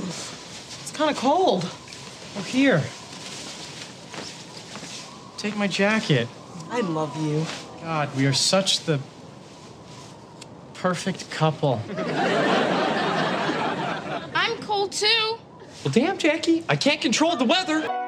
Ooh, it's kind of cold. Oh, here. Take my jacket. I love you. God, we are such the perfect couple. I'm cold too. Well, damn, Jackie, I can't control the weather.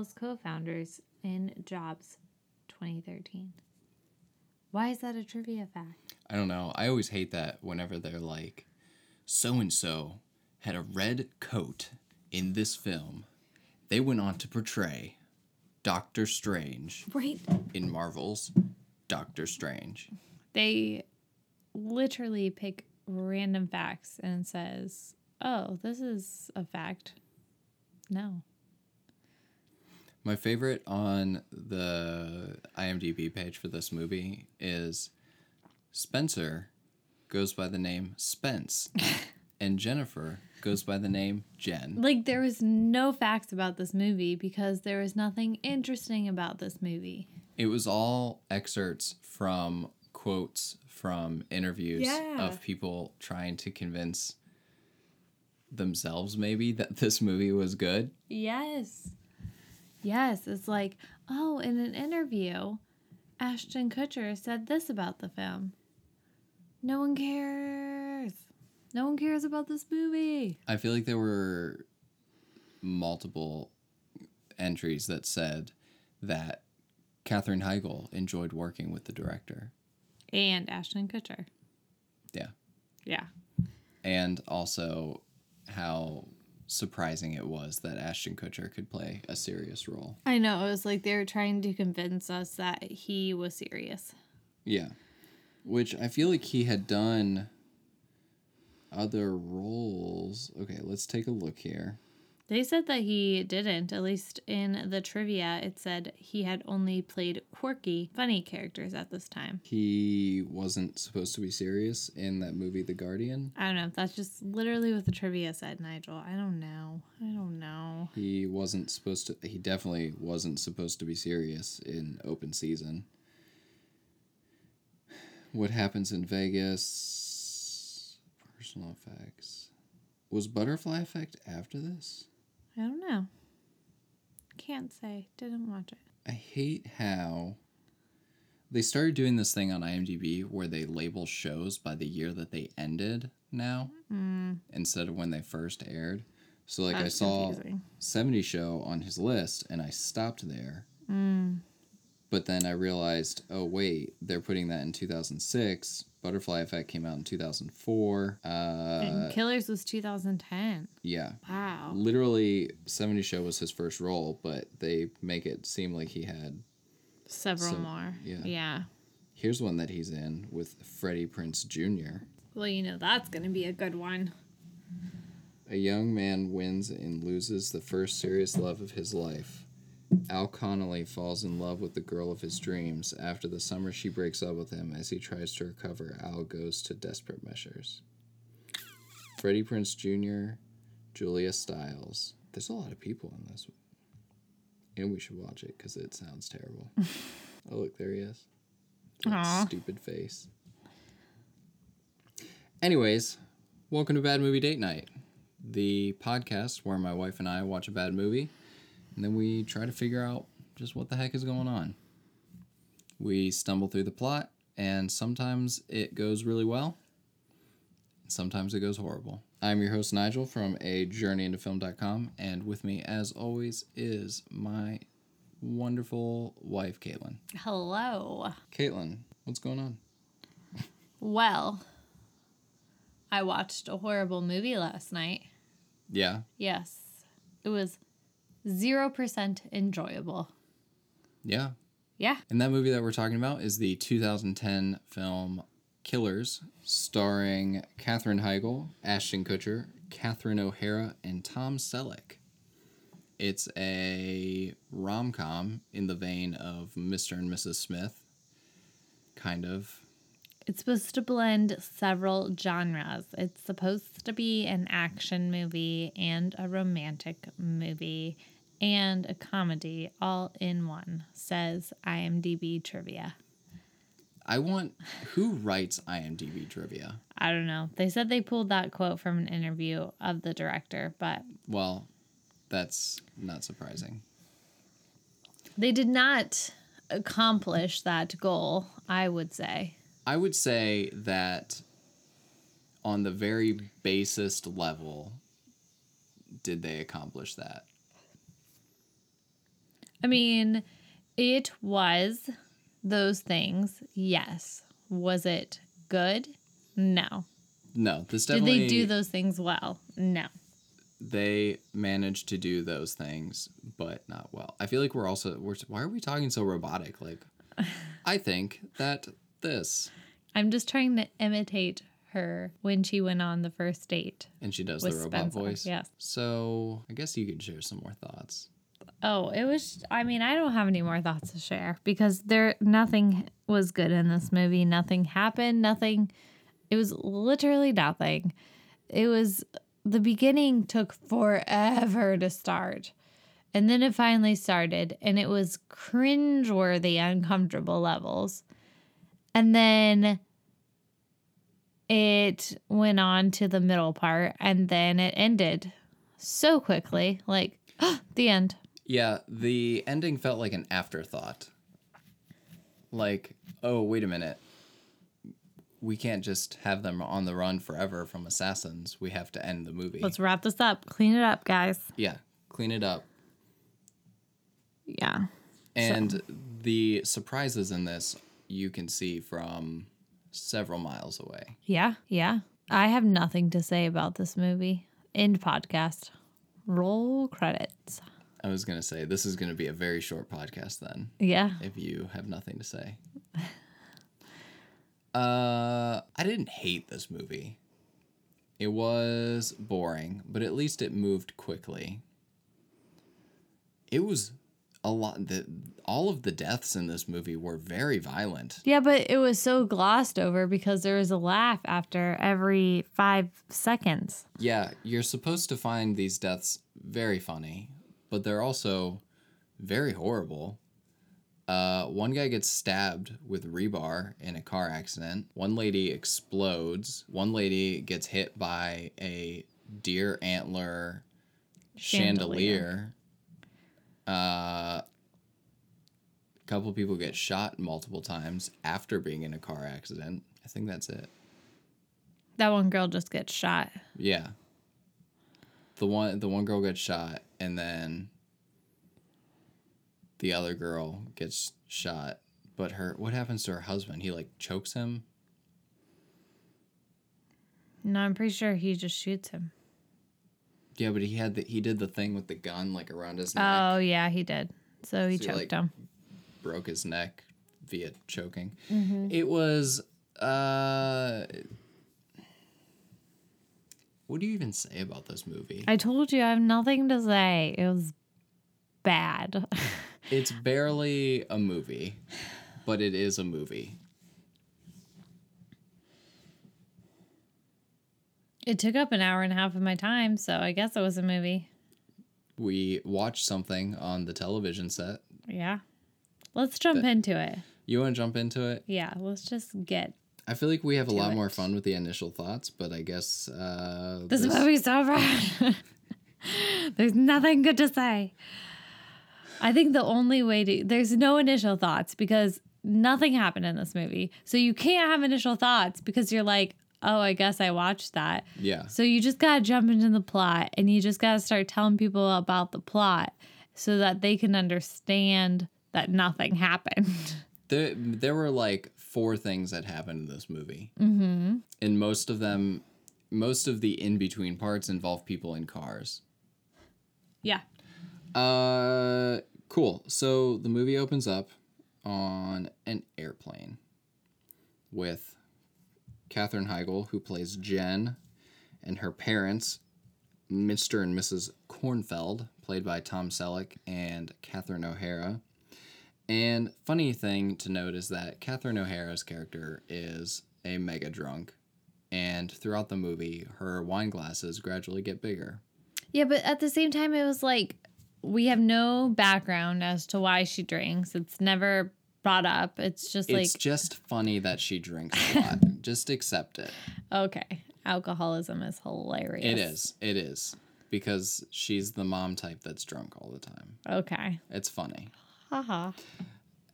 Apple's co founders in Jobs 2013. Why is that a trivia fact? I don't know. I always hate that whenever they're like, so and so had a red coat in this film. They went on to portray Doctor Strange Right. in Marvel's Doctor Strange. They literally pick random facts and says, oh, this is a fact. No. My favorite on the IMDb page for this movie is Spencer goes by the name Spence, and Jennifer goes by the name Jen. Like, there was no facts about this movie because there was nothing interesting about this movie. It was all excerpts from quotes from interviews Yeah. of people trying to convince themselves maybe that this movie was good. Yes. Yes. It's like, oh, in an interview, Ashton Kutcher said this about the film. No one cares. No one cares about this movie. I feel like there were multiple entries that said that Katherine Heigl enjoyed working with the director. And Ashton Kutcher. Yeah. Yeah. And also how surprising it was that Ashton Kutcher could play a serious role. I know. It was like they were trying to convince us that he was serious. Yeah. Which I feel like he had done other roles. Okay, let's take a look here. They said that he didn't. At least in the trivia, it said he had only played quirky, funny characters at this time. He wasn't supposed to be serious in that movie The Guardian. I don't know. That's just literally what the trivia said, Nigel. I don't know. I don't know. He wasn't supposed to he definitely wasn't supposed to be serious in open season. What happens in Vegas? Personal effects. Was Butterfly Effect after this? I don't know. Can't say. Didn't watch it. I hate how they started doing this thing on IMDb where they label shows by the year that they ended now instead of when they first aired. So like I saw confusing. 70 show on his list and I stopped there. Mm. But then I realized, oh wait, they're putting that in 2006. Butterfly Effect came out in 2004. Uh and Killers was 2010. yeah. Wow. Literally 70 show was his first role, but they make it seem like he had Several more. yeah. Yeah. Here's one that he's in with Freddie Prinze Jr. Well, you know, that's going to be a good one. A young man wins and loses the first serious love of his life. Al Connolly falls in love with the girl of his dreams. After the summer, she breaks up with him. As he tries to recover, Al goes to desperate measures. Freddie Prinze Jr., Julia Stiles. There's a lot of people in this one. And we should watch it because it sounds terrible. oh, look, there he is. That stupid face. Anyways, welcome to Bad Movie Date Night, the podcast where my wife and I watch a bad movie and then we try to figure out just what the heck is going on. We stumble through the plot, and sometimes it goes really well, sometimes it goes horrible. I'm your host, Nigel from a journeyintofilm.com, and with me, as always, is my wonderful wife, Caitlin. Hello. Caitlin, what's going on? Well, I watched a horrible movie last night. Yeah, Yes. It was 0% enjoyable. yeah. Yeah. And that movie that we're talking about is the 2010 film Killers, starring Katherine Heigl, Ashton Kutcher, Catherine O'Hara, and Tom Selleck. It's a rom com in the vein of Mr. and Mrs. Smith, kind of. It's supposed to blend several genres. It's supposed to be an action movie and a romantic movie and a comedy all in one, says IMDb trivia. I want who writes IMDb trivia? I don't know. They said they pulled that quote from an interview of the director, but Well, that's not surprising. they did not accomplish that goal, I would say. I would say that on the very basest level, did they accomplish that? I mean, it was those things, yes. Was it good? No. No, this Did they do those things well? No. they managed to do those things, but not well. I feel like we're also we're why are we talking so robotic? Like, I think that this I'm just trying to imitate her when she went on the first date. and she does the robot Spencer, voice. yes. So I guess you could share some more thoughts. Oh, it was I mean, I don't have any more thoughts to share because there nothing was good in this movie. Nothing happened, nothing it was literally nothing. It was the beginning took forever to start. And then it finally started and it was cringeworthy, uncomfortable levels. And then it went on to the middle part and then it ended so quickly. Like, the end. Yeah, the ending felt like an afterthought. Like, oh, wait a minute. We can't just have them on the run forever from assassins. We have to end the movie. Let's wrap this up. Clean it up, guys. yeah, clean it up. Yeah. And the surprises in this you can see from several miles away. Yeah. Yeah. I have nothing to say about this movie. End podcast. Roll credits. I was going to say, this is going to be a very short podcast then. Yeah. if you have nothing to say. Uh, I didn't hate this movie. It was boring, but at least it moved quickly. It was a lot the all of the deaths in this movie were very violent. Yeah, but it was so glossed over because there was a laugh after every five seconds. Yeah, you're supposed to find these deaths very funny, but they're also very horrible. Uh, one guy gets stabbed with rebar in a car accident. One lady explodes. One lady gets hit by a deer antler chandelier. Chandelier. Uh, a couple people get shot multiple times after being in a car accident. I think that's it. That one girl just gets shot. Yeah. The one the one girl gets shot and then the other girl gets shot. But her what happens to her husband? He like chokes him. No, I'm pretty sure he just shoots him. Yeah, but he had the he did the thing with the gun like around his neck. Oh, yeah, he did. So he So, choked like, him. broke his neck via choking. Mm-hmm. It was uh what do you even say about this movie? I told you I have nothing to say. It was bad. It's barely a movie, but it is a movie. it took up an hour and a half of my time, so I guess it was a movie. We watched something on the television set. Yeah. Let's jump into it. You want to jump into it? Yeah, let's just get I feel like we have a lot it. more fun with the initial thoughts, but I guess uh, this movie's so bad. There's nothing good to say. I think the only way to there's no initial thoughts because nothing happened in this movie. So you can't have initial thoughts because you're like, oh, I guess I watched that. yeah, So you just gotta jump into the plot and you just gotta start telling people about the plot so that they can understand that nothing happened. there there were like four things that happen in this movie, mm-hmm. and most of them, most of the in between parts involve people in cars. yeah. Uh, cool. So the movie opens up on an airplane with Katherine Heigl, who plays Jen, and her parents, Mr. and Mrs. Kornfeld, played by Tom Selleck and Catherine O'Hara. And funny thing to note is that Catherine O'Hara's character is a mega drunk, and throughout the movie, her wine glasses gradually get bigger. Yeah, but at the same time, it was like we have no background as to why she drinks. It's never brought up. It's just like it's just funny that she drinks a lot. just accept it. okay, alcoholism is hilarious. It is. It is. Because she's the mom type that's drunk all the time. Okay. It's funny. Haha.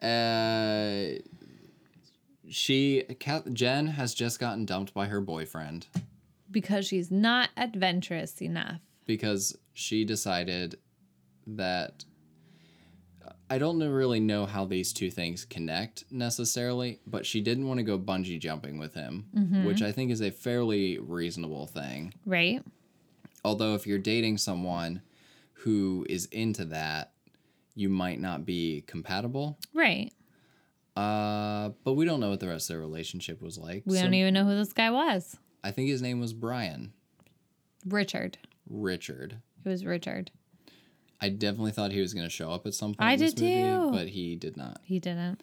Uh, she, Jen has just gotten dumped by her boyfriend Because she's not adventurous enough. because she decided that I don't really know how these two things connect necessarily, but she didn't want to go bungee jumping with him, which I think is a fairly reasonable thing. Right? Although, if you're dating someone who is into that, you might not be compatible. Right. Uh, but we don't know what the rest of their relationship was like. We so don't even know who this guy was. I think his name was Brian Richard. Richard. It was Richard. I definitely thought he was going to show up at some point. I did movie, too. but he did not. He didn't.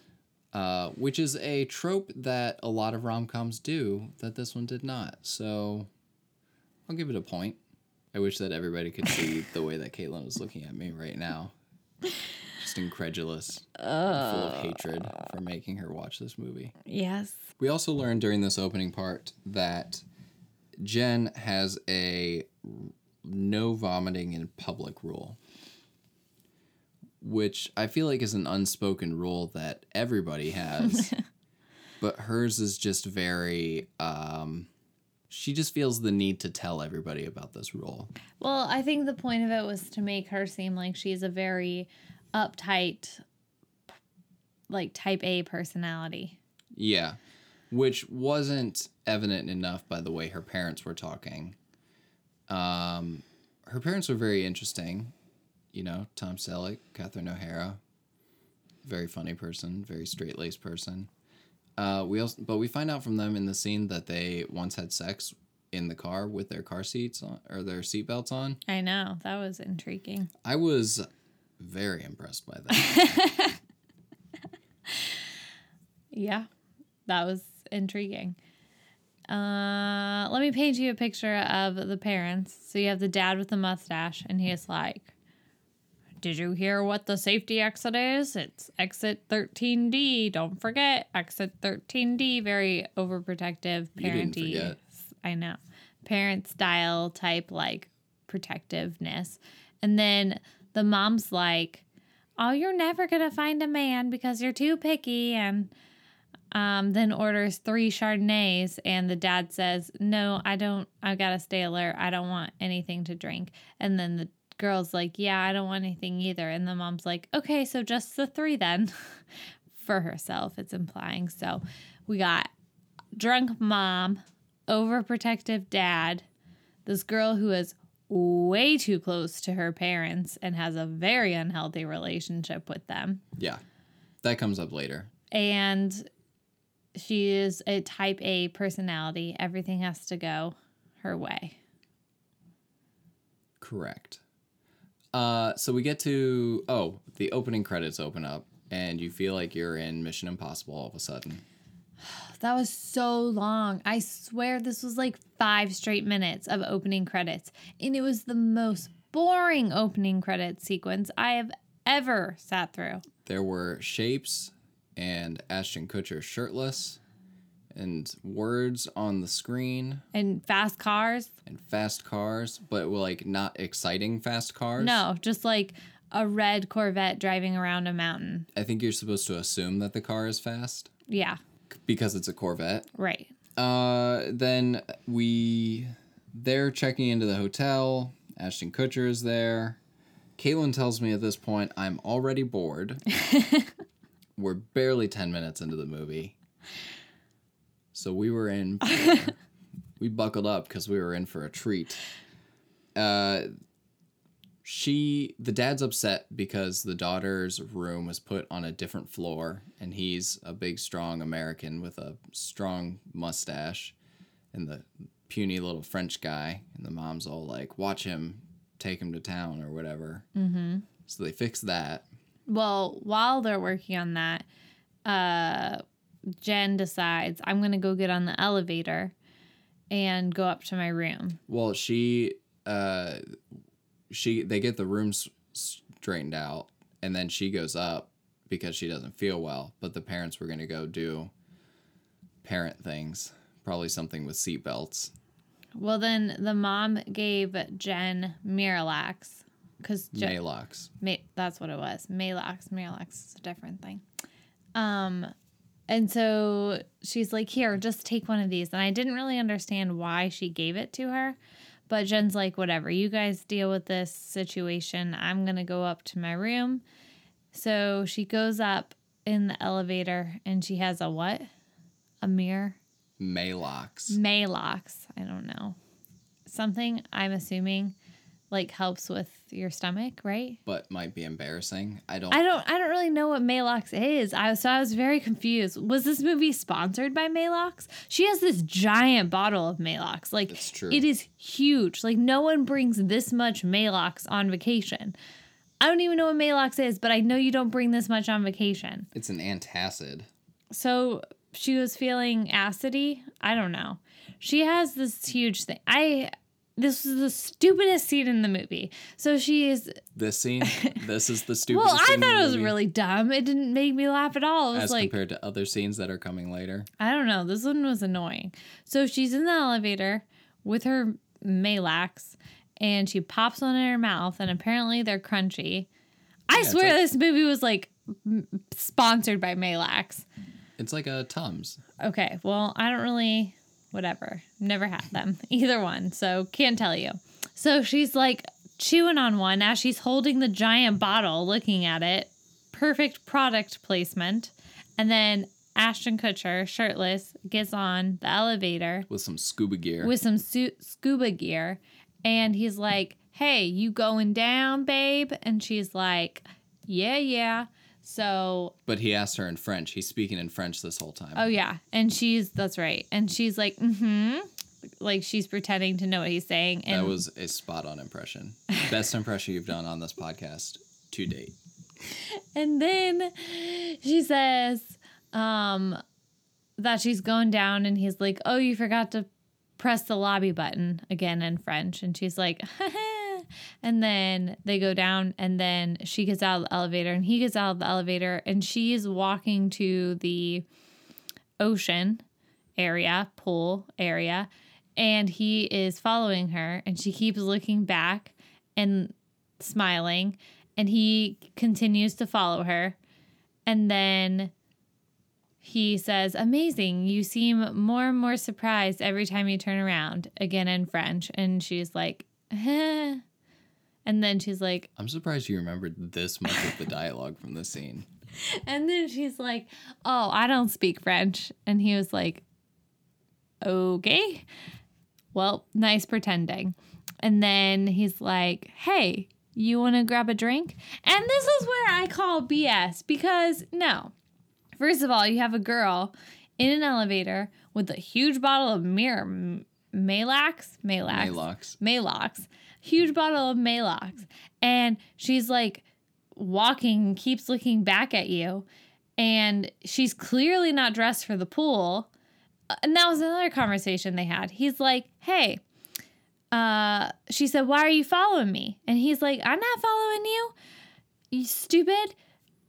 Uh, which is a trope that a lot of rom coms do that this one did not. So I'll give it a point. I wish that everybody could see the way that Caitlin was looking at me right now. Just incredulous, and full of hatred for making her watch this movie. Yes. We also learned during this opening part that Jen has a no vomiting in public rule, which I feel like is an unspoken rule that everybody has. but hers is just very um she just feels the need to tell everybody about this rule. Well, I think the point of it was to make her seem like she's a very uptight, like type A personality. Yeah. Which wasn't evident enough by the way her parents were talking. Um, her parents were very interesting. You know, Tom Selleck, Catherine O'Hara, very funny person, very straight laced person. Uh, we also, but we find out from them in the scene that they once had sex in the car with their car seats on or their seatbelts on. I know. That was intriguing. I was very impressed by that. Yeah. That was intriguing. Uh, let me paint you a picture of the parents. So you have the dad with the mustache, and he is like, Did you hear what the safety exit is? It's exit 13D. Don't forget, exit 13D. Very overprotective, didn't I know. Parent style type, like protectiveness. And then the mom's like, Oh, you're never going to find a man because you're too picky. And um, then orders three Chardonnays, and the dad says, No, I don't, I gotta stay alert. I don't want anything to drink. And then the girl's like, Yeah, I don't want anything either. And the mom's like, Okay, so just the three then for herself, it's implying. So we got drunk mom, overprotective dad, this girl who is way too close to her parents and has a very unhealthy relationship with them yeah. That comes up later. and she is a type A personality. Everything has to go her way. Correct. Uh, so we get to oh, the opening credits open up, and you feel like you're in Mission Impossible all of a sudden. That was so long. I swear this was like five straight minutes of opening credits. And it was the most boring opening credit sequence I have ever sat through. There were shapes and Ashton Kutcher shirtless, and words on the screen And fast cars? and fast cars, but like not exciting fast cars. No, just like a red Corvette driving around a mountain. I think you're supposed to assume that the car is fast Yeah, because it's a Corvette. right. Uh, then we they're checking into the hotel. Ashton Kutcher is there. Caitlin tells me at this point I'm already bored. We're barely ten minutes into the movie, so we were in. we buckled up because we were in for a treat. Uh, she the dad's upset because the daughter's room was put on a different floor and he's a big strong american with a strong mustache and the puny little french guy and the mom's all like watch him take him to town or whatever. Mm-hmm. So they fix that. Well, while they're working on that, uh, Jen decides I'm gonna go get on the elevator and go up to my room. Well, she, uh, she, they get the rooms straightened out, and then she goes up because she doesn't feel well. But the parents were gonna go do parent things, probably something with seatbelts. Well, then the mom gave Jen Miralax because Maalox. Ma- that's what it was. Maalox, Miralax is a different thing. Um, and so she's like, "Here, just take one of these." And I didn't really understand why she gave it to her, but Jen's like, "Whatever, you guys deal with this situation. I'm gonna go up to my room." So she goes up in the elevator, and she has a what? A mirror. Maalox. Maalox. I don't know. Something I'm assuming like helps with your stomach, right? but might be embarrassing. I don't. I don't I don't really know what Maalox is. I was so I was very confused. Was this movie sponsored by Maalox? She has this giant bottle of Maalox. Like It's true. it is huge. Like no one brings this much Maalox on vacation. I don't even know what Maalox is, but I know you don't bring this much on vacation. It's an antacid. So she was feeling acidy. I don't know. She has this huge thing. I this was the stupidest scene in the movie. So she is This scene. this is the stupid. well, I thought it was really dumb. It didn't make me laugh at all. It was as like compared to other scenes that are coming later. I don't know. This one was annoying. So she's in the elevator with her Malax and she pops one in her mouth and apparently they're crunchy. I it's swear like- this movie was like sponsored by Malax. It's like a Tums. Okay, well, I don't really, whatever. Never had them, either one, so can't tell you. So she's like chewing on one as she's holding the giant bottle, looking at it. Perfect product placement. And then Ashton Kutcher, shirtless, gets on the elevator with some scuba gear. with some su- scuba gear. And he's like, Hey, you going down, babe? And she's like, Yeah, yeah. So but he asked her in French. He's speaking in French this whole time. Oh yeah, and she's that's right, and she's like, mm-hmm, like she's pretending to know what he's saying, and that was a spot on impression. Best impression you've done on this podcast to date. and then she says, um, that she's going down, and he's like, oh, you forgot to press the lobby button again in French, and she's like, and then they go down, and then she gets out of the elevator, and he gets out of the elevator, and she's walking to the ocean area, pool area, and he is following her and she keeps looking back and smiling and he continues to follow her. And then he says, "Amazing. You seem more and more surprised every time you turn around." Again in French, and she's like, "Eh." And then she's like, I'm surprised you remembered this much of the dialogue from the scene. And then she's like, Oh, I don't speak French. And he was like, Okay. Well, nice pretending. And then he's like, Hey, you want to grab a drink? And this is where I call BS because no. First of all, you have a girl in an elevator with a huge bottle of mirror M- Malax, Malax, Maalox. Maalox, huge bottle of Maalox. And she's like walking, keeps looking back at you. And she's clearly not dressed for the pool. Uh, And that was another conversation they had. He's like, hey, uh, she said, why are you following me? And he's like, I'm not following you. You stupid.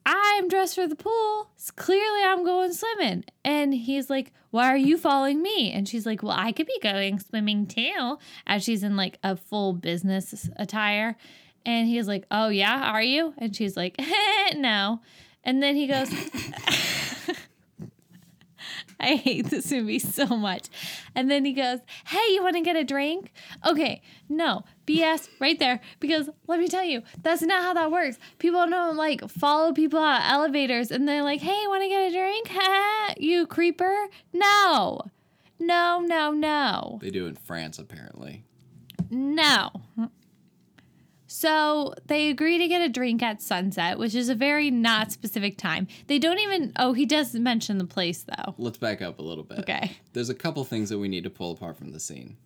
I'm dressed for the pool. Clearly, I'm going swimming. And he's like, Why are you following me? And she's like, Well, I could be going swimming too, as she's in like a full business attire. And he's like, Oh, yeah, are you? And she's like, No. And then he goes, I hate this movie so much. And then he goes, Hey, you want to get a drink? Okay, no, BS right there. Because let me tell you, that's not how that works. People don't like follow people out of elevators and they're like, Hey, want to get a drink? you creeper? No, no, no, no, They do in France, apparently. no. So they agree to get a drink at sunset, which is a very not specific time. They don't even, oh, he does mention the place though. Let's back up a little bit. Okay. There's a couple things that we need to pull apart from the scene.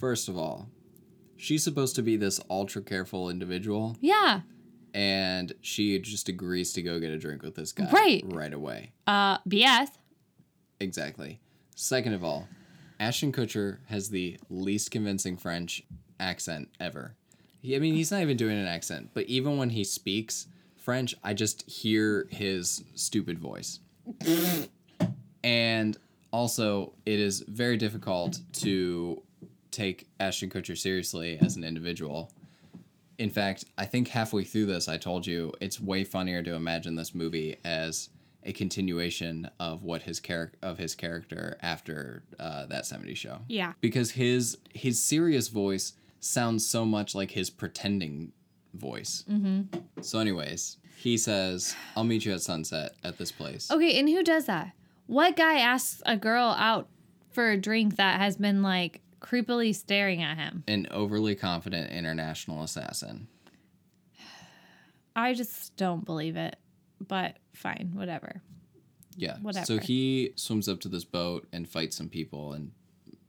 First of all, she's supposed to be this ultra careful individual, Yeah. and she just agrees to go get a drink with this guy Right. right away. Uh, BS. Exactly. Second of all, Ashton Kutcher has the least convincing French accent ever. I mean, he's not even doing an accent, but even when he speaks French, I just hear his stupid voice. and also, it is very difficult to take Ashton Kutcher seriously as an individual. In fact, I think halfway through this, I told you it's way funnier to imagine this movie as a continuation of what his character of his character after uh, that 70s show. Yeah. Because his his serious voice sounds so much like his pretending voice. Mm-hmm. So, anyways, he says, "I'll meet you at sunset at this place." Okay, and who does that? What guy asks a girl out for a drink that has been like creepily staring at him? An overly confident international assassin. I just don't believe it. But fine, whatever. Yeah. Whatever. So he swims up to this boat and fights some people and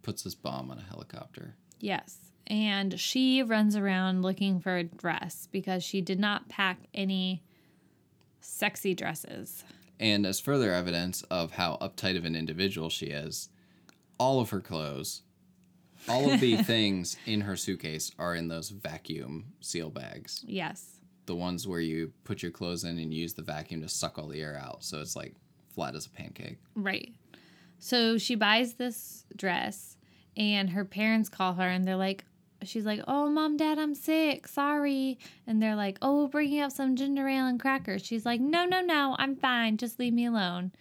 puts this bomb on a helicopter. Yes. And she runs around looking for a dress because she did not pack any sexy dresses. And as further evidence of how uptight of an individual she is, all of her clothes, all of the things in her suitcase are in those vacuum seal bags. Yes. The ones where you put your clothes in and use the vacuum to suck all the air out. So it's like flat as a pancake. Right. So she buys this dress and her parents call her and they're like, she's like, oh, mom, dad, I'm sick. Sorry. And they're like, oh, we'll bring up some ginger ale and crackers. She's like, no, no, no, I'm fine. Just leave me alone.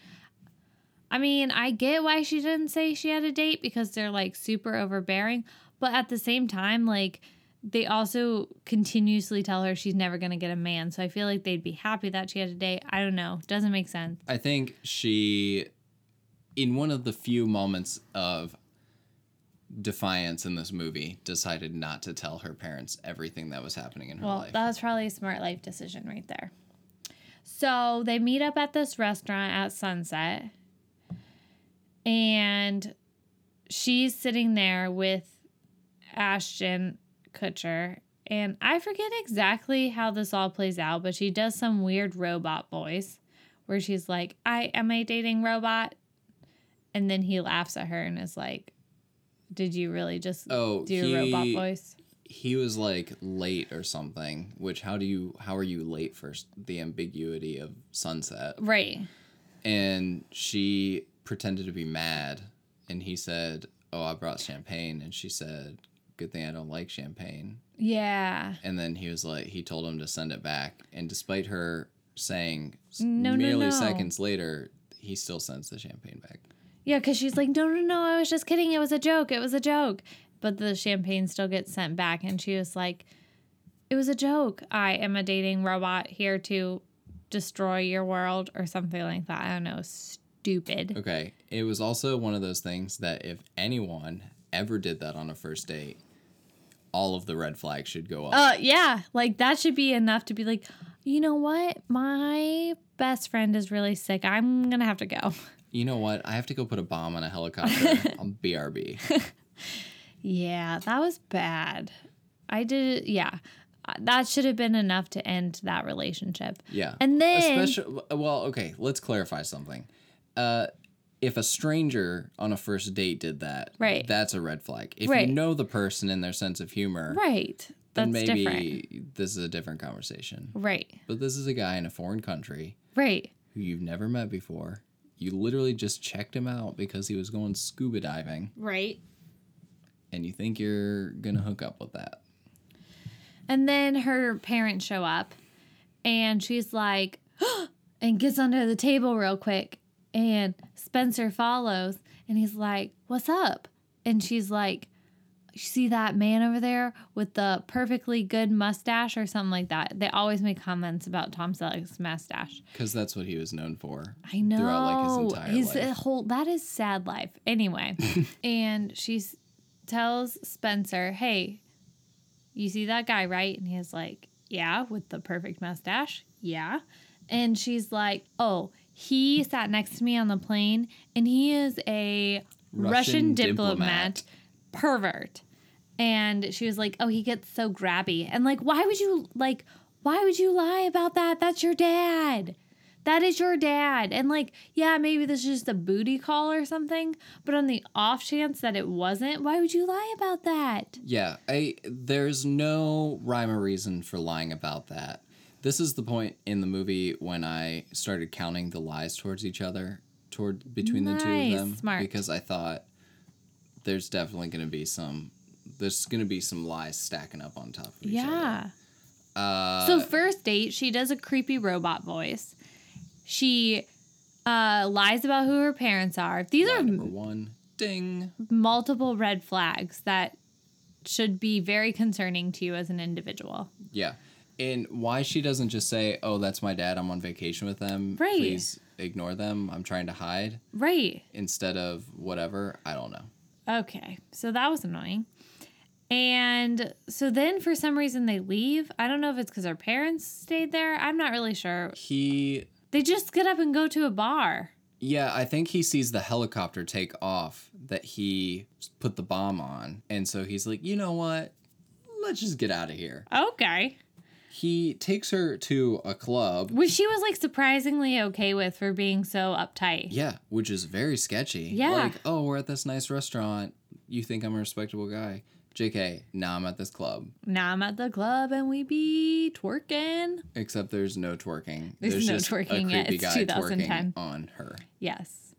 I mean, I get why she didn't say she had a date because they're like super overbearing. But at the same time, like, they also continuously tell her she's never going to get a man. So I feel like they'd be happy that she had a date. I don't know. Doesn't make sense. I think she, in one of the few moments of defiance in this movie, decided not to tell her parents everything that was happening in her Well, life. that was probably a smart life decision right there. So they meet up at this restaurant at sunset, and she's sitting there with Ashton Kutcher. And I forget exactly how this all plays out, but she does some weird robot voice where she's like, I am a dating robot. And then he laughs at her and is like, Did you really just Oh, do a robot voice? he was like late or something. Which how do you how are you late for the ambiguity of sunset? Right. And she pretended to be mad, and he said, "Oh, I brought champagne," and she said, "Good thing I don't like champagne." Yeah. And then he was like, he told him to send it back. And despite her saying No, no, merely no. seconds later, he still sends the champagne back. Yeah, because she's like, no, no, no, I was just kidding. It was a joke. It was a joke. But the champagne still gets sent back. And she was like, it was a joke. I am a dating robot here to destroy your world or something like that. I don't know. Stupid. Okay. It was also one of those things that if anyone ever did that on a first date, all of the red flags should go up. Uh, yeah. Like that should be enough to be like, you know what? My best friend is really sick. I'm going to have to go. you know what? I have to go put a bomb on a helicopter on BRB. Yeah, that was bad. I did, yeah. Uh, That should have been enough to end that relationship. Yeah. And then- Especially, well, okay, let's clarify something. Uh, if a stranger on a first date did that, Right. that's a red flag. If Right. you know the person and their sense of humor, Right. then That's maybe different. this is a different conversation. Right. But this is a guy in a foreign country Right. who you've never met before. You literally just checked him out because he was going scuba diving, Right. and you think you're gonna hook up with that. And then her parents show up and she's like, and gets under the table real quick. And Spencer follows and he's like, What's up? And she's like, You see that man over there with the perfectly good mustache or something like that? They always make comments about Tom Selleck's mustache. Because that's what he was known for. I know. Throughout like his entire His whole that is sad life. Anyway, and she tells Spencer, "Hey, you see that guy, right?" And he's like, "Yeah, with the perfect mustache." Yeah. And she's like, "Oh, he sat next to me on the plane and he is a Russian, Russian diplomat, diplomat. pervert." And she was like, "Oh, he gets so grabby." And like, why would you like why would you lie about that? That's your dad. That is your dad. And like, yeah, maybe this is just a booty call or something, but on the off chance that it wasn't, why would you lie about that? Yeah, I there's no rhyme or reason for lying about that. This is the point in the movie when I started counting the lies towards each other, toward between the two of them, smart. because I thought there's definitely going to be some there's to be some lies stacking up on top of each Yeah. other. Uh, So first date, she does a creepy robot voice. She uh, lies about who her parents are. These are number one, ding. multiple red flags that should be very concerning to you as an individual. Yeah. And why she doesn't just say, "Oh, that's my dad. I'm on vacation with them. Right. Please ignore them. I'm trying to hide." Right. Instead of whatever, I don't know. Okay. So that was annoying. And so then for some reason they leave. I don't know if it's because her parents stayed there. I'm not really sure. He They just get up and go to a bar. Yeah, I think he sees the helicopter take off that he put the bomb on. And so he's like, you know what? Let's just get out of here. Okay. He takes her to a club. Which she was like surprisingly okay with for being so uptight. Yeah, which is very sketchy. Yeah. Like, oh, we're at this nice restaurant. You think I'm a respectable guy. JK, now I'm at this club. Now I'm at the club and we be twerking. Except there's no twerking. There's no just twerking yet. It's guy 2010. twerking on her. Yes.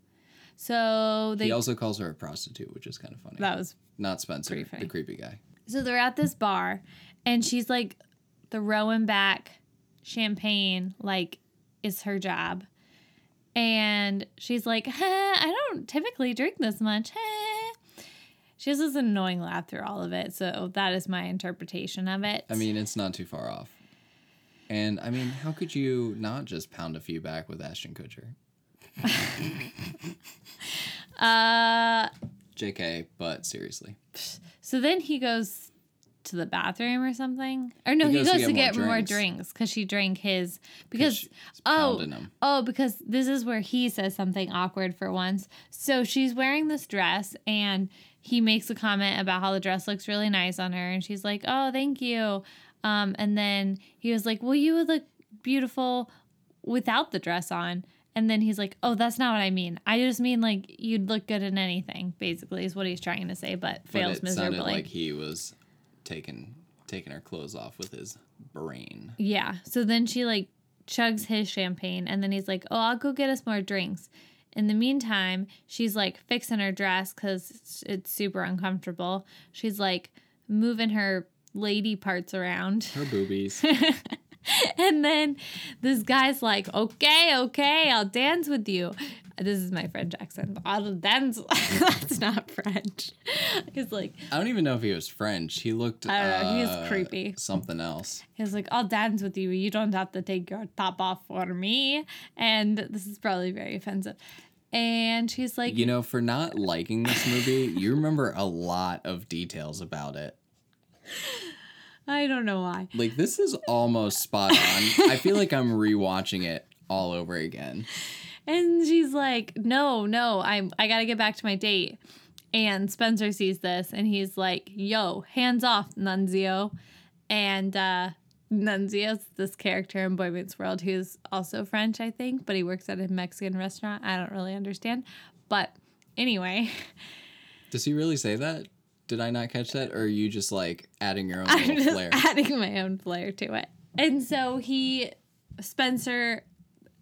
So they He also calls her a prostitute, which is kind of funny. that was Not Spencer, the creepy guy. so they're at this bar and she's like throwing back champagne like is her job. And she's like, huh, I don't typically drink this much. Huh. She has this annoying laugh through all of it. So that is my interpretation of it. I mean, it's not too far off. And I mean, how could you not just pound a few back with Ashton Kutcher? uh JK, but seriously. So then he goes to the bathroom or something. Or no, He he goes goes, to to get get, more more drinks. because she drank his because oh oh because this is where he says something awkward for once. So she's wearing this dress and he makes a comment about how the dress looks really nice on her and she's like, "Oh, thank you." Um, and then he was like, "Well, you would look beautiful without the dress on." And then he's like, "Oh, that's not what I mean. I just mean like you'd look good in anything." Basically, is what he's trying to say, but fails but it sounded miserably. like he was taking taking her clothes off with his brain. Yeah. So then she like chugs his champagne and then he's like, "Oh, I'll go get us more drinks." In the meantime, she's like fixing her dress cuz it's, it's super uncomfortable. She's like moving her lady parts around. Her boobies. and then this guy's like, "Okay, okay, I'll dance with you." This is my French accent. I'll dance. That's not French. He's like, I don't even know if he was French. He looked I don't know, he was uh, creepy. Something else. He's like, I'll dance with you. You don't have to take your top off for me. And this is probably very offensive. And she's like, You know, for not liking this movie, you remember a lot of details about it. I don't know why. Like this is almost spot on. I feel like I'm rewatching it all over again. And she's like, No, no, I'm I gotta get back to my date. And Spencer sees this and he's like, Yo, hands off, Nunzio. And uh Nunzio's this character in Boy Meets World who's also French, I think, but he works at a Mexican restaurant. I don't really understand. But anyway. Does he really say that? Did I not catch that? Or are you just like adding your own I'm flair? adding my own flair to it. And so he, Spencer,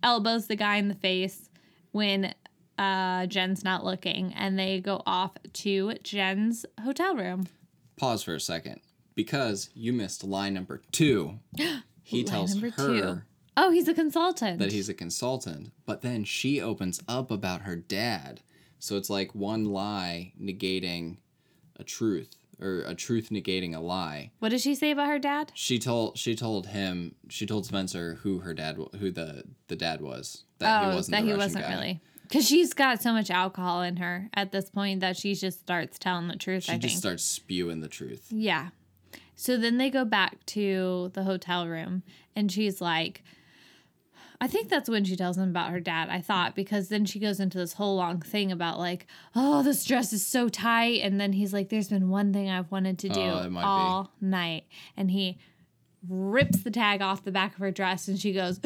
elbows the guy in the face when uh, Jen's not looking, and they go off to Jen's hotel room. Pause for a second. Because you missed line number two. He tells her two. Oh, he's a consultant. that he's a consultant, but then she opens up about her dad. So it's like one lie negating a truth or a truth negating a lie. What did she say about her dad? She told she told him she told Spencer who her dad who the the dad was that oh, he wasn't that he Russian wasn't guy. really. Because she's got so much alcohol in her at this point that she just starts telling the truth. She I just think. starts spewing the truth. Yeah. So then they go back to the hotel room and she's like, I think that's when she tells him about her dad. I thought because then she goes into this whole long thing about like, oh, this dress is so tight, and then he's like, "There's been one thing I've wanted to do Oh, it might be. all night," and he rips the tag off the back of her dress, and she goes,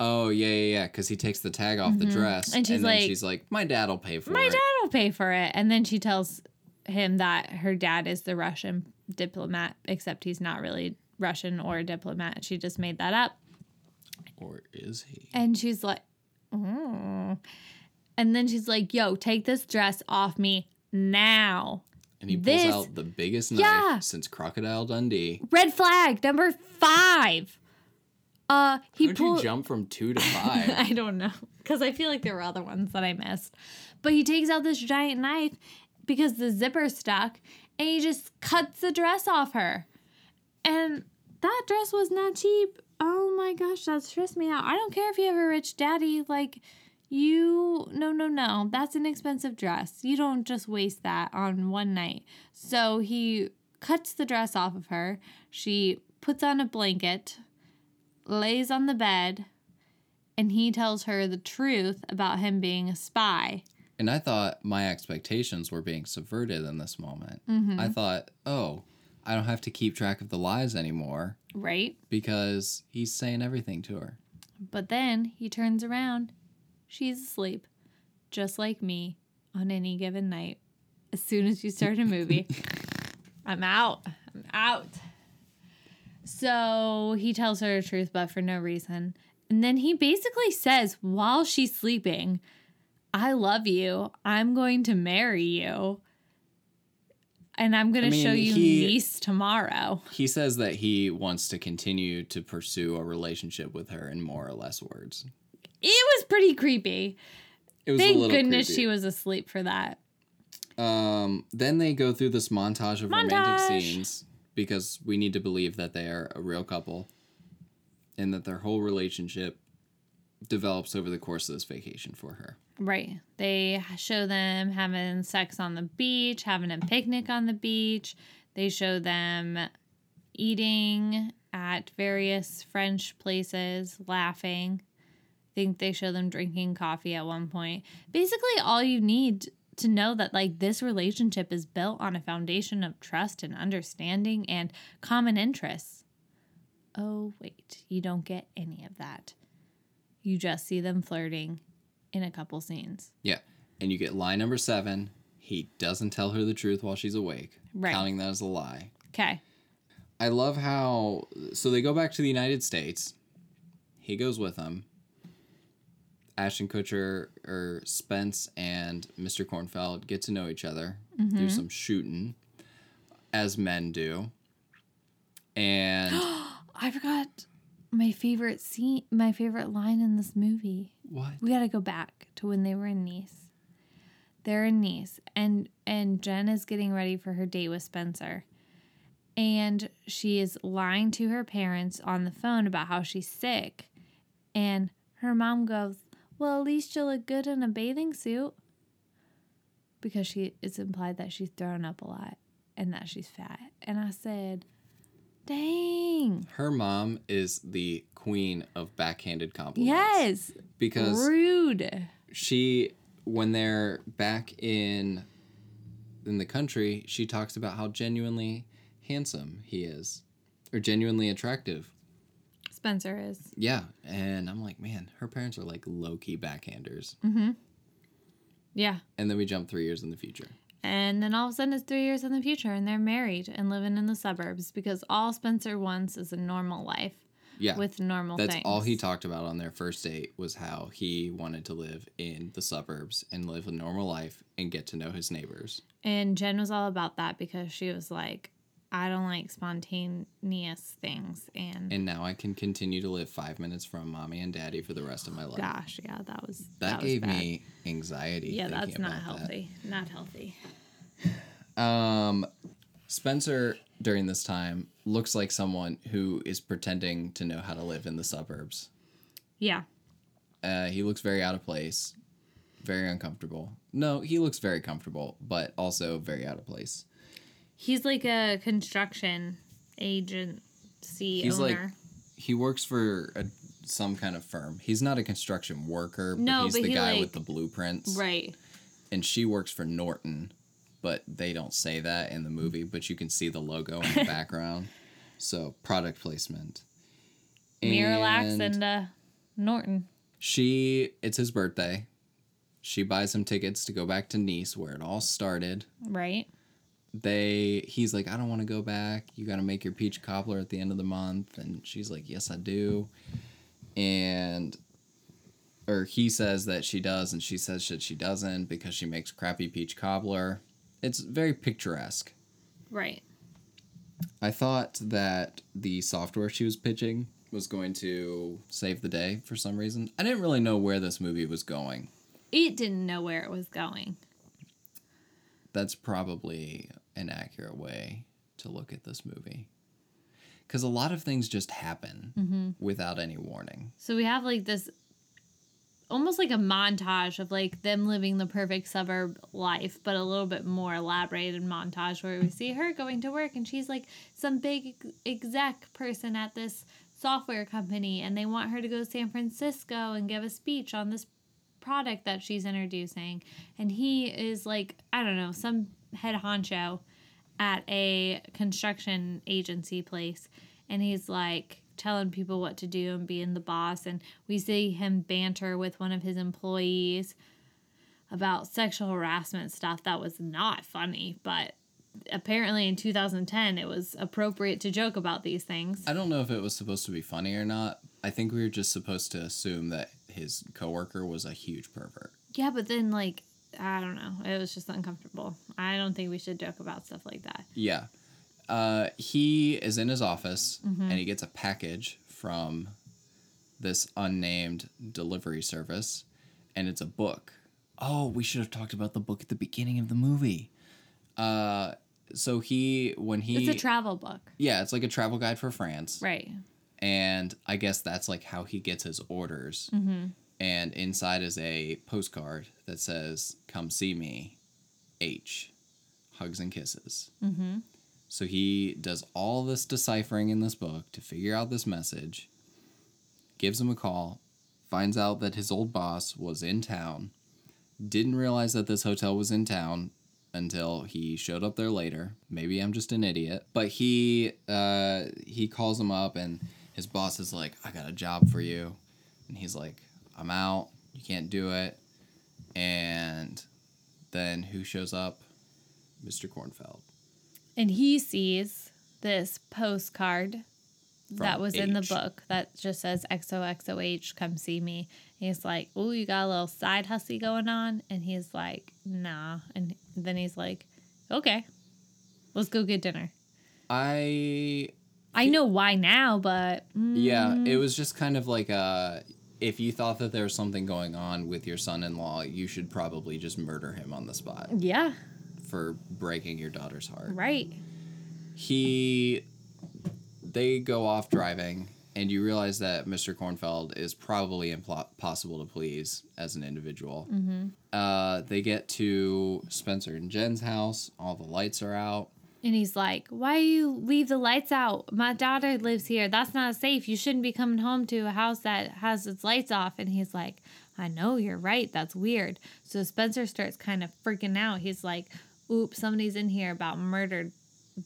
Oh yeah, yeah, yeah. Because he takes the tag off the dress, Mm-hmm. And she's then like- she's like, "My dad'll pay for "My it." My dad will pay for it," and then she tells him that her dad is the Russian diplomat, except he's not really Russian or a diplomat. She just made that up. Or is he? And she's like, mm. and then she's like, yo, take this dress off me now. And he pulls This- out the biggest knife Yeah. since Crocodile Dundee. Red flag number five. Uh, he How'd pulled. you jump from two to five? I don't know because I feel like there were other ones that I missed. But he takes out this giant knife because the zipper's stuck, and he just cuts the dress off her. And that dress was not cheap. Oh my gosh, that stressed me out. I don't care if you have a rich daddy. Like, you, no, no, no. That's an expensive dress. You don't just waste that on one night. So he cuts the dress off of her. She puts on a blanket, lays on the bed, and he tells her the truth about him being a spy. And I thought my expectations were being subverted in this moment. Mm-hmm. I thought, oh, I don't have to keep track of the lies anymore Right? because he's saying everything to her. But then he turns around. She's asleep, just like me on any given night. As soon as you start a movie, I'm out. I'm out. So he tells her the truth, but for no reason. And then he basically says, while she's sleeping, I love you. I'm going to marry you. And I'm going to show you he- Nice tomorrow. He says that he wants to continue to pursue a relationship with her in more or less words. It was pretty creepy. It was Thank goodness creepy. she was asleep for that. Um, then they go through this montage of romantic scenes because we need to believe that they are a real couple and that their whole relationship develops over the course of this vacation for her. Right. They show them having sex on the beach, having a picnic on the beach. They show them eating at various French places, laughing. I think they show them drinking coffee at one point. Basically, all you need to know that like this relationship is built on a foundation of trust and understanding and common interests. Oh, wait, you don't get any of that. You just see them flirting in a couple scenes. Yeah. And you get lie number seven. He doesn't tell her the truth while she's awake, Right. counting that as a lie. Okay. I love how so they go back to the United States. He goes with them. Ashton Kutcher or Spence and Mr. Kornfeldt get to know each other, do mm-hmm. some shooting, as men do. And I forgot my favorite scene, my favorite line in this movie. what? We got to go back to when they were in Nice. They're in Nice, and and Jen is getting ready for her date with Spencer, and she is lying to her parents on the phone about how she's sick, and her mom goes, "Well, at least you'll look good in a bathing suit," because she it's implied that she's thrown up a lot and that she's fat, and I said, "Dang." Her mom is the queen of backhanded compliments. Yes, Because rude. she when they're back in in the country, she talks about how genuinely handsome he is. Or genuinely attractive. Spencer is. Yeah. And I'm like, man, her parents are like low key backhanders. Mhm. Yeah. And then we jump three years in the future. And then all of a sudden it's three years in the future and they're married and living in the suburbs because all Spencer wants is a normal life Yeah. with normal That's things. all he talked about on their first date was how he wanted to live in the suburbs and live a normal life and get to know his neighbors. And Jen was all about that because she was like, I don't like spontaneous things. And, And now I can continue to live five minutes from mommy and daddy for the rest of my life. gosh, yeah, that was That, was gave bad. me anxiety. Yeah, that's not about that. healthy. Not healthy. Um, Spencer during this time looks like someone who is pretending to know how to live in the suburbs. Yeah. Uh, he looks very out of place, very uncomfortable. No, he looks very comfortable, but also very out of place. He's like a construction agency He's like owner. he works for a some kind of firm. He's not a construction worker, but No, he's but the he, guy like- with the blueprints. Right. And she works for Norton, but they don't say that in the movie, but you can see the logo in the background. So, product placement. Miralax and uh, Norton. she it's his birthday. She buys him tickets to go back to Nice where it all started. Right. They he's like i don't want to go back. You got to make your peach cobbler at the end of the month. And she's like yes i do. And or he says that she does and she says that she doesn't because she makes crappy peach cobbler. It's very picturesque. Right. i thought that the software she was pitching was going to save the day for some reason. I didn't really know where this movie was going. It didn't know where it was going. That's probably an accurate way to look at this movie. Because a lot of things just happen mm-hmm. without any warning. So we have like this almost like a montage of like them living the perfect suburb life, but a little bit more elaborated montage where we see her going to work and she's like some big exec person at this software company and they want her to go to San Francisco and give a speech on this product that she's introducing. And he is like, I don't know, some head honcho at a construction agency place and he's like telling people what to do and being the boss and we see him banter with one of his employees about sexual harassment stuff that was not funny but apparently in 2010 it was appropriate to joke about these things I don't know if it was supposed to be funny or not. I think we were just supposed to assume that his coworker was a huge pervert. yeah but then like i don't know it was just uncomfortable i don't think we should joke about stuff like that Yeah. Uh, he is in his office and he gets a package from this unnamed delivery service, and it's a book. Oh, we should have talked about the book at the beginning of the movie. Uh, so he when he it's a travel book yeah, it's like a travel guide for France, right and I guess that's like how he gets his orders. And inside is a postcard that says, "Come see me, H, hugs and kisses." So he does all this deciphering in this book to figure out this message, gives him a call, finds out that his old boss was in town, didn't realize that this hotel was in town until he showed up there later. Maybe I'm just an idiot, but he uh, he calls him up and his boss is like, "I got a job for you," and he's like, "I'm out. You can't do it." And then who shows up? Mr. Kornfeldt. and he sees this postcard that From was in the book that just says XOXOH, come see me. And he's like, Oh, you got a little side hussy going on? And he's like, Nah. And then he's like, Okay, let's go get dinner. I I know why now, but mm, Yeah, it was just kind of like uh if you thought that there was something going on with your son-in-law, you should probably just murder him on the spot yeah, for breaking your daughter's heart. right. He they go off driving and you realize that Mr. Kornfeldt is probably impossible to please as an individual. Uh, they get to Spencer and Jen's house. All the lights are out. And he's like, Why you leave the lights out? My daughter lives here. That's not safe. You shouldn't be coming home to a house that has its lights off. And he's like, I know, you're right. That's weird. So Spencer starts kind of freaking out. He's like, Oops, somebody's in here about murdered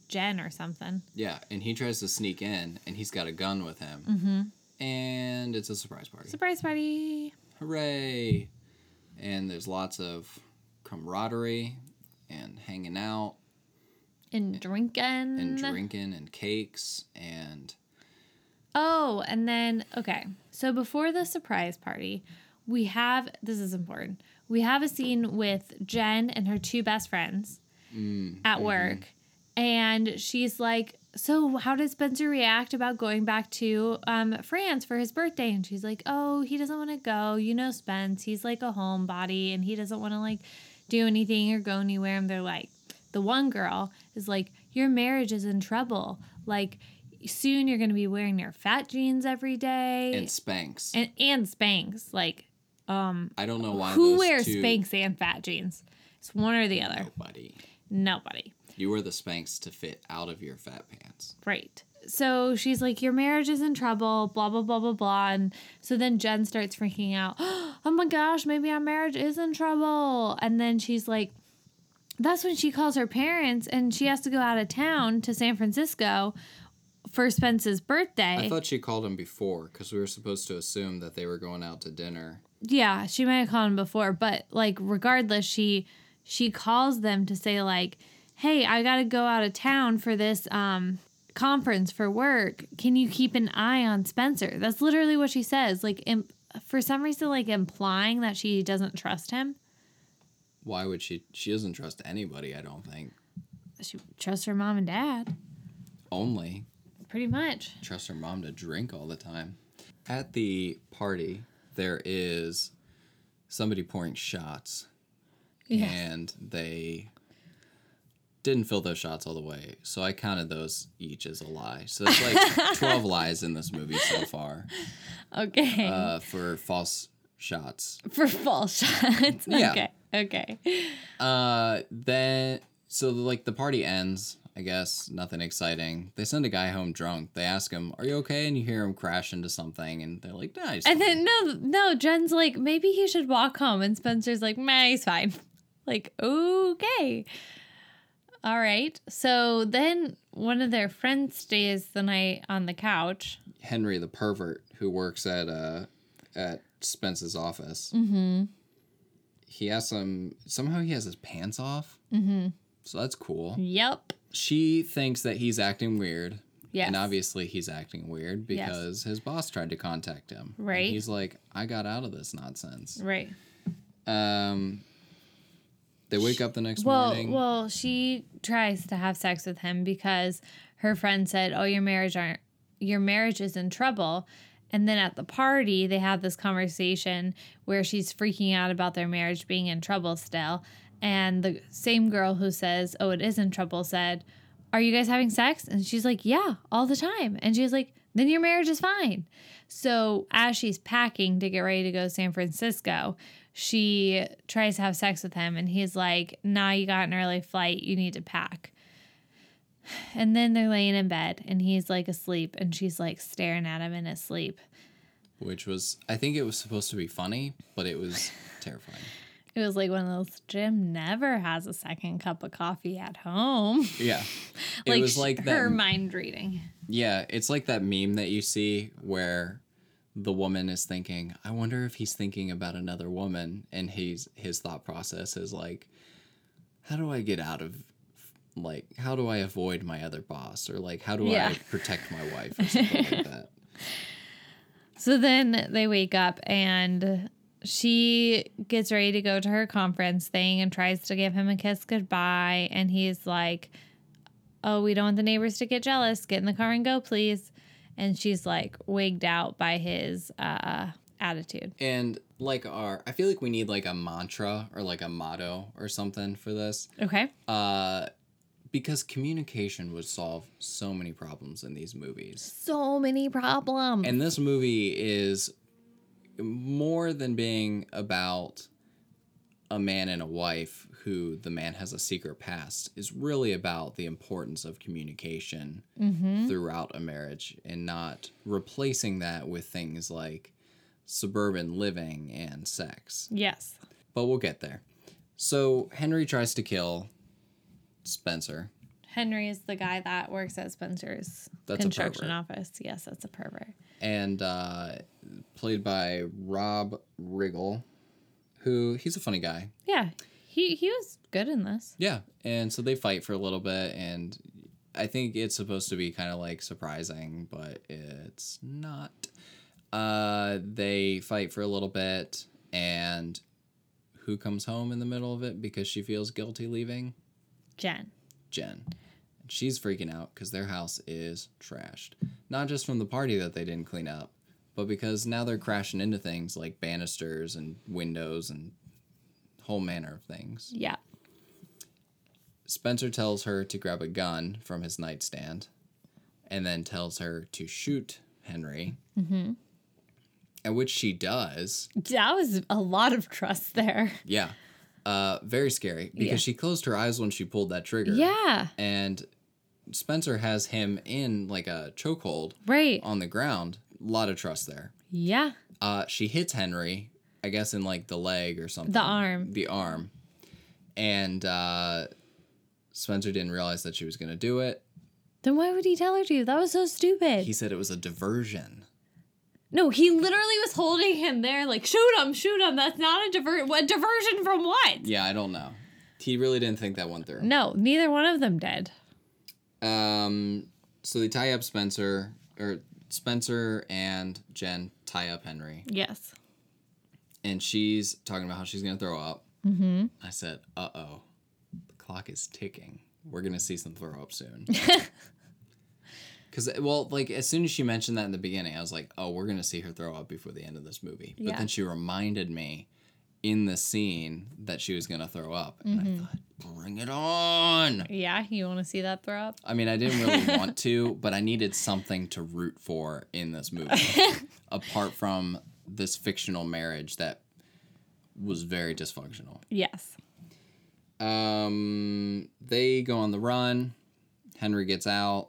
Jen or something. Yeah, and he tries to sneak in, and he's got a gun with him. Mm-hmm. And it's a surprise party. Surprise party. Hooray! And there's lots of camaraderie and hanging out And drinking. and drinking and cakes and Oh, and then okay. So before the surprise party, we have this is important. We have a scene with Jen and her two best friends at work, and she's like, "So, how did Spencer react about going back to um, France for his birthday?" And she's like, "Oh, he doesn't want to go. You know, Spence. He's like a homebody, and he doesn't want to like do anything or go anywhere." And they're like, the one girl is like, "Your marriage is in trouble. Like, soon you're gonna be wearing your fat jeans every day, and Spanx. and, and Spanx. Like, um, I don't know why who wears two, Spanx and fat jeans? It's one or the other. Nobody. Nobody. You wear the Spanx to fit out of your fat pants. Right. So she's like, Your marriage is in trouble, blah, blah, blah, blah, blah. And so then Jen starts freaking out. Oh my gosh, maybe our marriage is in trouble. And then she's like, That's when she calls her parents and she has to go out of town to San Francisco for Spence's birthday. I thought she called him before because we were supposed to assume that they were going out to dinner. yeah, she might have called him before, but like regardless, she she calls them to say like, "Hey, I got to go out of town for this um conference for work. Can you keep an eye on Spencer?" That's literally what she says. Like im- for some reason like implying that she doesn't trust him. Why would she? She doesn't trust anybody, I don't think. She trusts her mom and dad. Only Pretty much. trust her mom to drink all the time. At the party, there is somebody pouring shots, Yeah. and they didn't fill those shots all the way. So I counted those each as a lie. So it's like 12 lies in this movie so far Okay. uh, for false shots. for false shots. Yeah. Okay. Okay. Uh, then so like the party ends. I guess nothing exciting. They send a guy home drunk. They ask him, "Are you okay?" And you hear him crash into something, and they're like, "Nah." And then no, no, Jen's like, maybe he should walk home, and Spencer's like, meh, he's fine. Like, okay. All right. So then one of their friends stays the night on the couch. Henry, the pervert who works at uh at Spence's office. Mm-hmm. He asks him somehow he has his pants off. Mm-hmm. So that's cool. Yep. She thinks that he's acting weird. Yes. And obviously he's acting weird Yes. because his boss tried to contact him. Right. he's like, I got out of this nonsense. Right. Um, they wake up the next morning. Well, morning. well, she tries to have sex with him because her friend said, "Oh, your marriage aren't your marriage is in trouble." And then at the party, they have this conversation where she's freaking out about their marriage being in trouble still. And the same girl who says, "Oh, it is in trouble," said, "Are you guys having sex?" And she's like, "Yeah, all the time." And she's like, "Then your marriage is fine." So as she's packing to get ready to go to San Francisco, she tries to have sex with him, and he's like, "Nah, you got an early flight. You need to pack." And then they're laying in bed, and he's like asleep, and she's like staring at him in his sleep. which was, I think it was supposed to be funny, but it was terrifying. It was like one of those Jim never has a second cup of coffee at home. Yeah. It like was like her that. mind reading. Yeah, it's like that meme that you see where the woman is thinking, I wonder if he's thinking about another woman and he's his thought process is like how do I get out of like how do I avoid my other boss or like how do Yeah. I protect my wife or something like that. So then they wake up and she gets ready to go to her conference thing and tries to give him a kiss goodbye. And he's like, Oh, we don't want the neighbors to get jealous. Get in the car and go, please. And she's like wigged out by his uh, attitude. And like our I feel like we need like a mantra or like a motto or something for this. Okay. Uh because communication would solve so many problems in these movies. So many problems. And this movie is more than being about a man and a wife who the man has a secret past is really about the importance of communication mm-hmm. throughout a marriage and not replacing that with things like suburban living and sex. yes. But we'll get there. So Henry tries to kill Spencer. Henry is the guy that works at Spencer's That's construction office. Yes, that's a pervert. and uh, played by Rob Riggle, who he's a funny guy. Yeah. He he was good in this. Yeah, and so they fight for a little bit, and I think it's supposed to be kind of like surprising, but it's not. Uh, they fight for a little bit, and who comes home in the middle of it because she feels guilty leaving? Jen. Jen. And she's freaking out because their house is trashed. Not just from the party that they didn't clean up, but because now they're crashing into things like banisters and windows and whole manner of things. Yeah. Spencer tells her to grab a gun from his nightstand and then tells her to shoot Henry. Mm-hmm. At which she does. That was a lot of trust there. Yeah. Uh, very scary because Yeah. she closed her eyes when she pulled that trigger. Yeah. And Spencer has him in like a chokehold Right. on the ground. A lot of trust there. Yeah. Uh, she hits Henry, I guess in like the leg or something. The arm. The arm. And uh, Spencer didn't realize that she was going to do it. Then why would he tell her to? That was so stupid. He said it was a diversion. No, he literally was holding him there, like shoot him, shoot him. That's not a diver. What diversion from what? Yeah, I don't know. He really didn't think that one through. No, neither one of them did. Um, so they tie up Spencer, or Spencer and Jen tie up Henry, Yes. and she's talking about how she's gonna throw up. Mm-hmm. I said, "Uh oh, the clock is ticking. We're gonna see some throw up soon." Because well, like as soon as she mentioned that in the beginning, I was like, "Oh, we're gonna see her throw up before the end of this movie." But Yeah. then she reminded me in the scene that she was gonna throw up, and I thought, "Bring it on!" Yeah, you want to see that throw up? I mean, I didn't really want to, but I needed something to root for in this movie, apart from this fictional marriage that was very dysfunctional. Yes. Um, they go on the run. Henry gets out,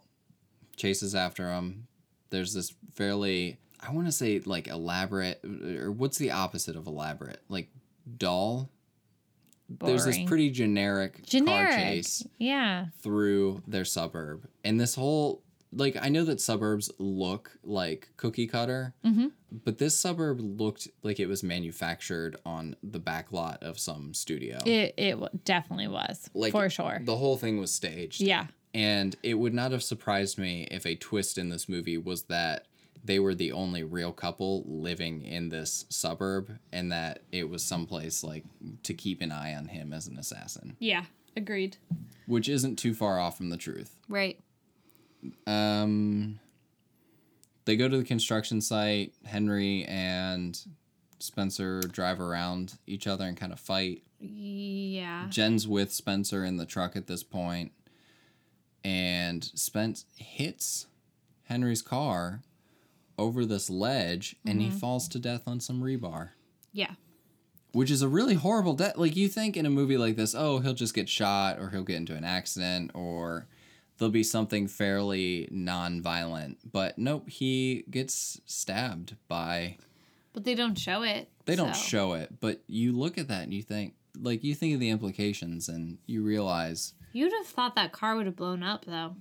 chases after him. There's this fairly, I want to say, like elaborate, or what's the opposite of elaborate? Like dull. Boring. There's this pretty generic, generic. car chase Yeah. through their suburb. And this whole like I know that suburbs look like cookie cutter, Mm-hmm. but this suburb looked like it was manufactured on the back lot of some studio. It it definitely was like for sure. The whole thing was staged. yeah. And it would not have surprised me if a twist in this movie was that they were the only real couple living in this suburb and that it was someplace like to keep an eye on him as an assassin, Yeah. Agreed. which isn't too far off from the truth. Right. Um, they go to the construction site. Henry and Spencer drive around each other and kind of fight. Yeah. Jen's with Spencer in the truck at this point, and Spence hits Henry's car over this ledge, and he mm-hmm. falls to death on some rebar. Yeah. Which is a really horrible death. Like you think in a movie like this, oh, he'll just get shot, or he'll get into an accident, or there'll be something fairly non-violent. But nope, he gets stabbed by. But they don't show it. They don't show it, but you look at that and you think, like, you think of the implications, and you realize, You'd have thought that car would have blown up though.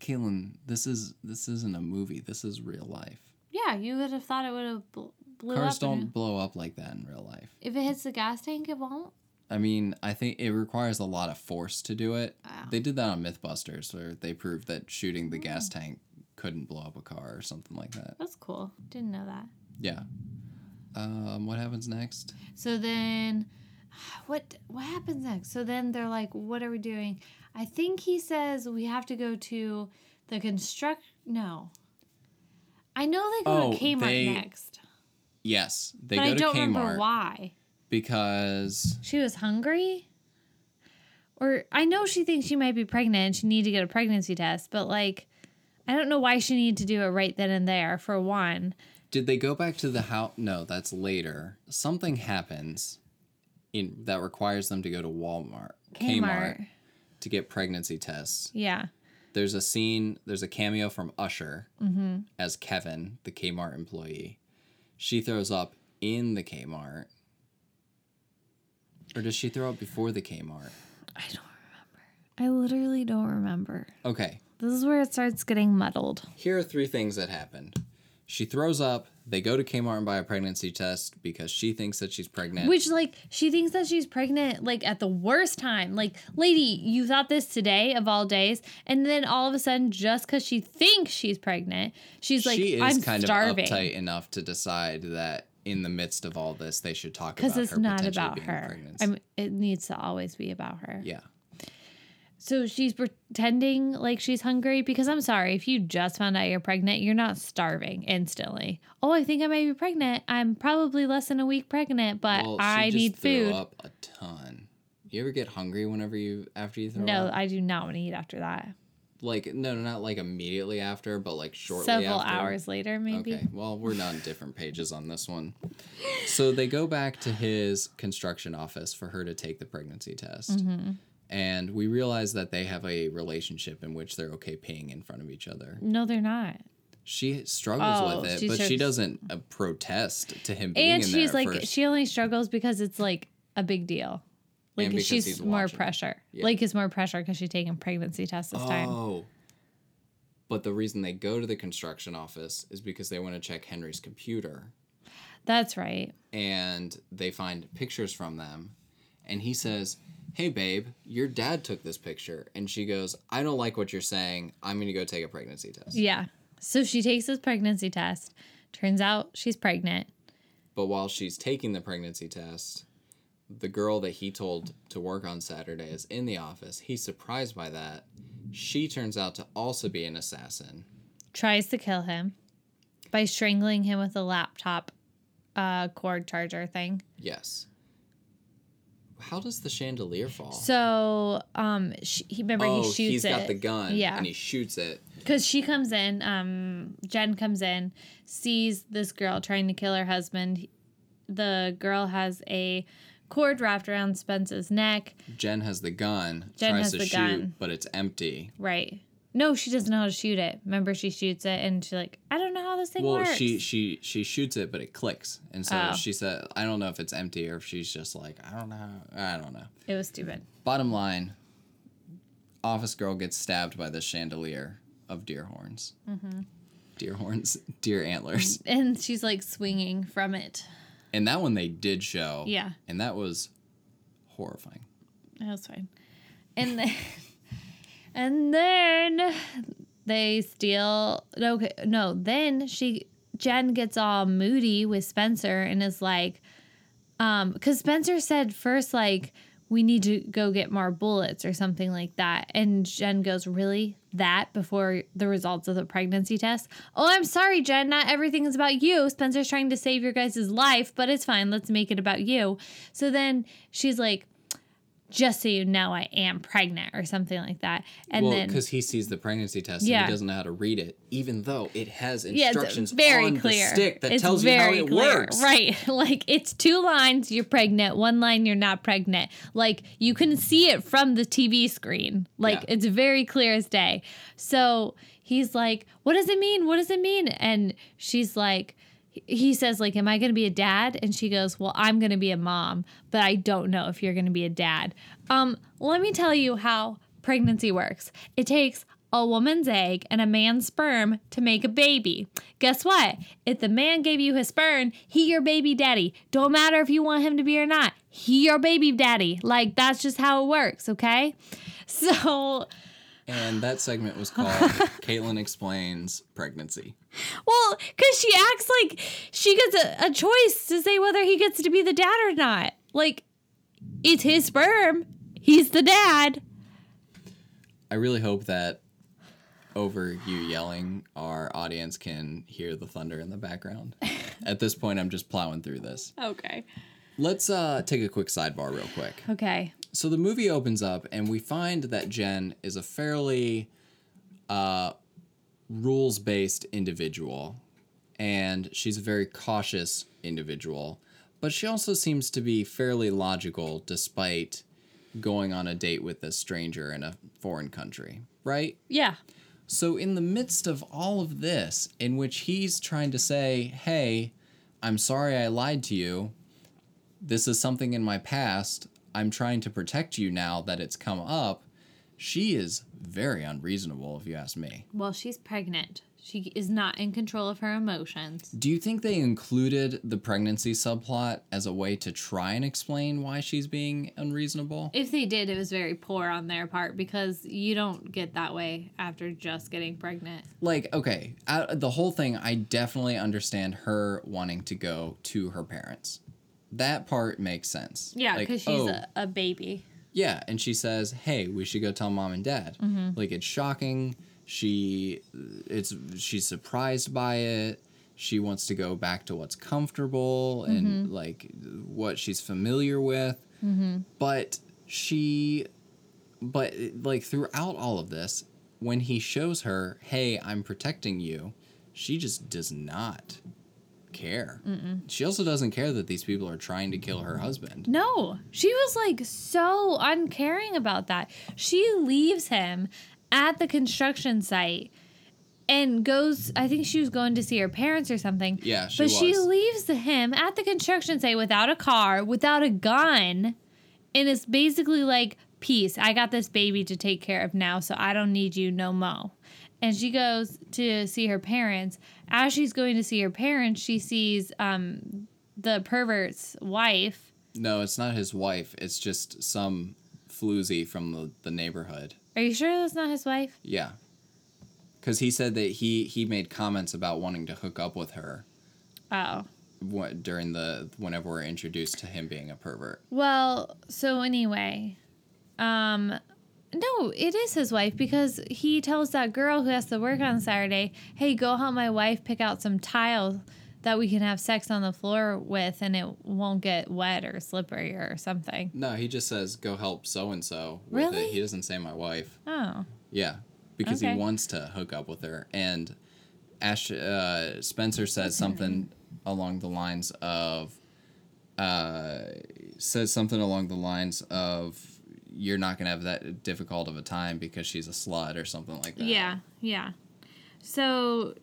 Kaylin, this is this isn't a movie. This is real life. Yeah, you would have thought it would have bl- blew Cars up. and don't blow up like that in real life. If it hits the gas tank, it won't. I mean, I think it requires a lot of force to do it. Wow. They did that on Mythbusters, where they proved that shooting the gas Hmm. tank couldn't blow up a car or something like that. That's cool. Didn't know that. Yeah. Um, what happens next? So then, what what happens next? So then they're like, "What are we doing?" I think he says we have to go to the construct. No, I know they go Oh, to Kmart they- next, Yes, they but go I to don't Kmart remember why. because She was hungry, or I know she thinks she might be pregnant and she need to get a pregnancy test, but like, I don't know why she needed to do it right then and there. For one, did they go back to the house? No, that's later. Something happens in that requires them to go to Walmart, Kmart, Kmart. to get pregnancy tests. Yeah, There's a scene. There's a cameo from Usher Mm-hmm. as Kevin, the Kmart employee. She throws up in the Kmart. Or does she throw up before the Kmart? I don't remember. I literally don't remember. Okay, This is where it starts getting muddled. here are three things that happened. She throws up. They go to Kmart and buy a pregnancy test because she thinks that she's pregnant. Which, like, she thinks that she's pregnant, like, at the worst time. Like, lady, you thought this today of all days. And then all of a sudden, just because she thinks she's pregnant, she's like, she is I'm kind starving. of uptight enough to decide that in the midst of all this, they should talk Because about it's her not about her. pregnant. I mean, it needs to always be about her. yeah. So she's pretending like she's hungry because I'm sorry, if you just found out you're pregnant, you're not starving instantly. Oh, I think I may be pregnant. I'm probably less than a week pregnant, but Well, I need threw food. up a ton. You ever get hungry whenever you after you throw No, up? I do not want to eat after that. Like no, not like immediately after, but like shortly Several after. hours later, maybe. Okay, well, we're not on different pages on this one. So they go back to his construction office for her to take the pregnancy test. Mm-hmm. And we realize that they have a relationship in which they're okay peeing in front of each other. No, they're not. She struggles Oh, with it, she but she doesn't uh, protest to him being And she's like, first. she only struggles because it's like a big deal. Like she's more watching. pressure. Yeah. Like it's more pressure because she's taking pregnancy tests this time. Oh. But the reason they go to the construction office is because they want to check Henry's computer. That's right. and they find pictures from them and he says hey babe your dad took this picture and she goes i don't like what you're saying i'm going to go take a pregnancy test Yeah. So she takes this pregnancy test. Turns out she's pregnant. but while she's taking the pregnancy test the girl that he told to work on saturday is in the office he's surprised by that she turns out to also be an assassin Tries to kill him by strangling him with a laptop uh, cord charger thing. yes how does the chandelier fall So um, she, he remember oh he shoots he's it. got the gun Yeah. and he shoots it Because she comes in, um, Jen comes in, sees this girl trying to kill her husband. The girl has a cord wrapped around Spence's neck. jen has the gun Jen tries has to the shoot gun. but it's empty Right. No, she doesn't know how to shoot it. Remember, she shoots it and she's like, I don't know how this thing well works. Well, she she she shoots it but it clicks and so Oh. she said i don't know if it's empty or if she's just like i don't know i don't know it was stupid. bottom line office girl gets stabbed by the chandelier of deer horns Mm-hmm. deer horns deer antlers And she's like swinging from it. and that one they did show Yeah. and that was horrifying That was fine. And then, and then they steal. Okay, no. Then she Jen gets all moody with Spencer and is like, um, because Spencer said first like we need to go get more bullets or something like that, and Jen goes, really that before the results of the pregnancy test? Oh, I'm sorry, Jen. Not everything is about you. Spencer's trying to save your guys' life, but it's fine. Let's make it about you. So then she's like just so you know, I am pregnant or something like that. And well then, because he sees the pregnancy test Yeah. and he doesn't know how to read it even though it has yeah, instructions very on clear. the stick that It's tells you how it clear. works Right. Like it's two lines, you're pregnant, one line, you're not pregnant. Like you can see it from the TV screen. Like Yeah. it's very clear as day. So he's like, What does it mean? What does it mean? And she's like, he says like am i going to be a dad and she goes well i'm going to be a mom but i don't know if you're going to be a dad um let me tell you how pregnancy works it takes a woman's egg and a man's sperm to make a baby. Guess what? If the man gave you his sperm, he your baby daddy. Don't matter if you want him to be or not. He your baby daddy. Like that's just how it works, okay? So, and that segment was called caitlin explains pregnancy well, because she acts like she gets a, a choice to say whether he gets to be the dad or not. Like, it's his sperm. He's the dad. I really hope that over you yelling, our audience can hear the thunder in the background. At this point, I'm just plowing through this. Okay. Let's uh, take a quick sidebar, real quick. Okay. So the movie opens up, and we find that Jen is a fairly uh, rules based individual, and she's a very cautious individual, but she also seems to be fairly logical despite going on a date with a stranger in a foreign country, right? Yeah. So, in the midst of all of this, in which he's trying to say, Hey, I'm sorry I lied to you. This is something in my past. I'm trying to protect you now that it's come up. She is very unreasonable, if you ask me. Well, she's pregnant. She is not in control of her emotions. Do you think they included the pregnancy subplot as a way to try and explain why she's being unreasonable? If they did, it was very poor on their part because you don't get that way after just getting pregnant. like okay the whole thing i definitely understand her wanting to go to her parents that part makes sense. Yeah, Like, because she's oh, a, a baby. yeah and she says hey we should go tell mom and dad. Mm-hmm. like it's shocking. She it's she's surprised by it. She wants to go back to what's comfortable and Mm-hmm. like what she's familiar with. But she but like throughout all of this when he shows her, "Hey, I'm protecting you," she just does not care. She also doesn't care that these people are trying to kill her husband. No, she was like so uncaring about that. She leaves him at the construction site and goes. I think she was going to see her parents or something. Yeah, she but she leaves him at the construction site without a car, without a gun, and it's basically like, "Peace, I got this baby to take care of now, so I don't need you no mo." And she goes to see her parents. As she's going to see her parents, she sees um, the pervert's wife. No, it's not his wife. It's just some floozy from the, the neighborhood. Are you sure that's not his wife? Yeah. Because he said that he, he made comments about wanting to hook up with her Oh. wh- during the whenever we're introduced to him being a pervert. Well, so anyway, um no, it is his wife because he tells that girl who has to work on Saturday, "Hey, go help my wife pick out some tile that we can have sex on the floor with and it won't get wet or slippery or something." No, he just says go help so and so with Really? it. He doesn't say my wife. Oh. Yeah, because Okay. he wants to hook up with her. And Ash uh, Spencer says something along the lines of uh, says something along the lines of you're not gonna have that difficult of a time because she's a slut or something like that. Yeah, yeah. So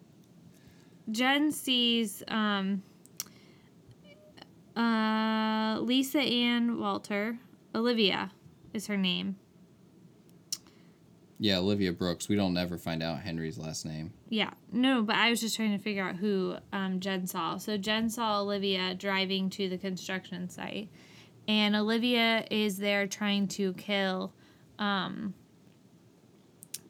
Jen sees um, uh, Lisa Ann Walter. Olivia is her name. Yeah, Olivia Brooks. We don't ever find out Henry's last name. Yeah, no, but I was just trying to figure out who um, Jen saw. So Jen saw Olivia driving to the construction site, and Olivia is there trying to kill um,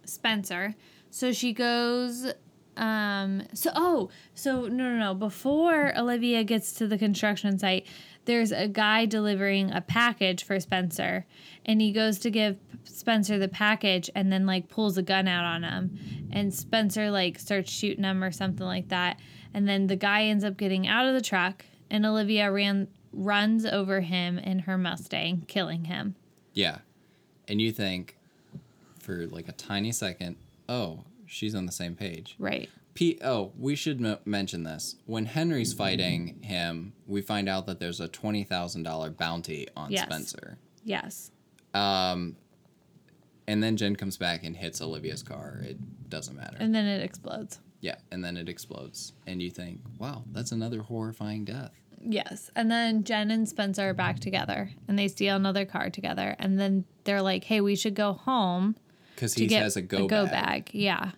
Spencer. So she goes. Um, so oh, so no, no, no. Before Olivia gets to the construction site, there's a guy delivering a package for Spencer, and he goes to give Spencer the package, and then like pulls a gun out on him, and Spencer like starts shooting him or something like that, and then the guy ends up getting out of the truck, and Olivia ran runs over him in her Mustang, killing him. Yeah, and you think for like a tiny second, oh, she's on the same page. Right. P- oh, we should m- mention this. When Henry's fighting him, we find out that there's a twenty thousand dollar bounty on Yes. Spencer. Yes. Um, and then Jen comes back and hits Olivia's car. It doesn't matter. And then it explodes. yeah, and then it explodes, and you think, wow, that's another horrifying death. Yes. And then Jen and Spencer are back together and they steal another car together. And then they're like, hey, we should go home Because he has a go, bag, bag. Yeah.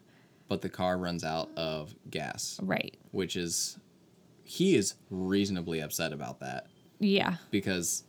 but the car runs out of gas, Right. which is he is reasonably upset about that Yeah. because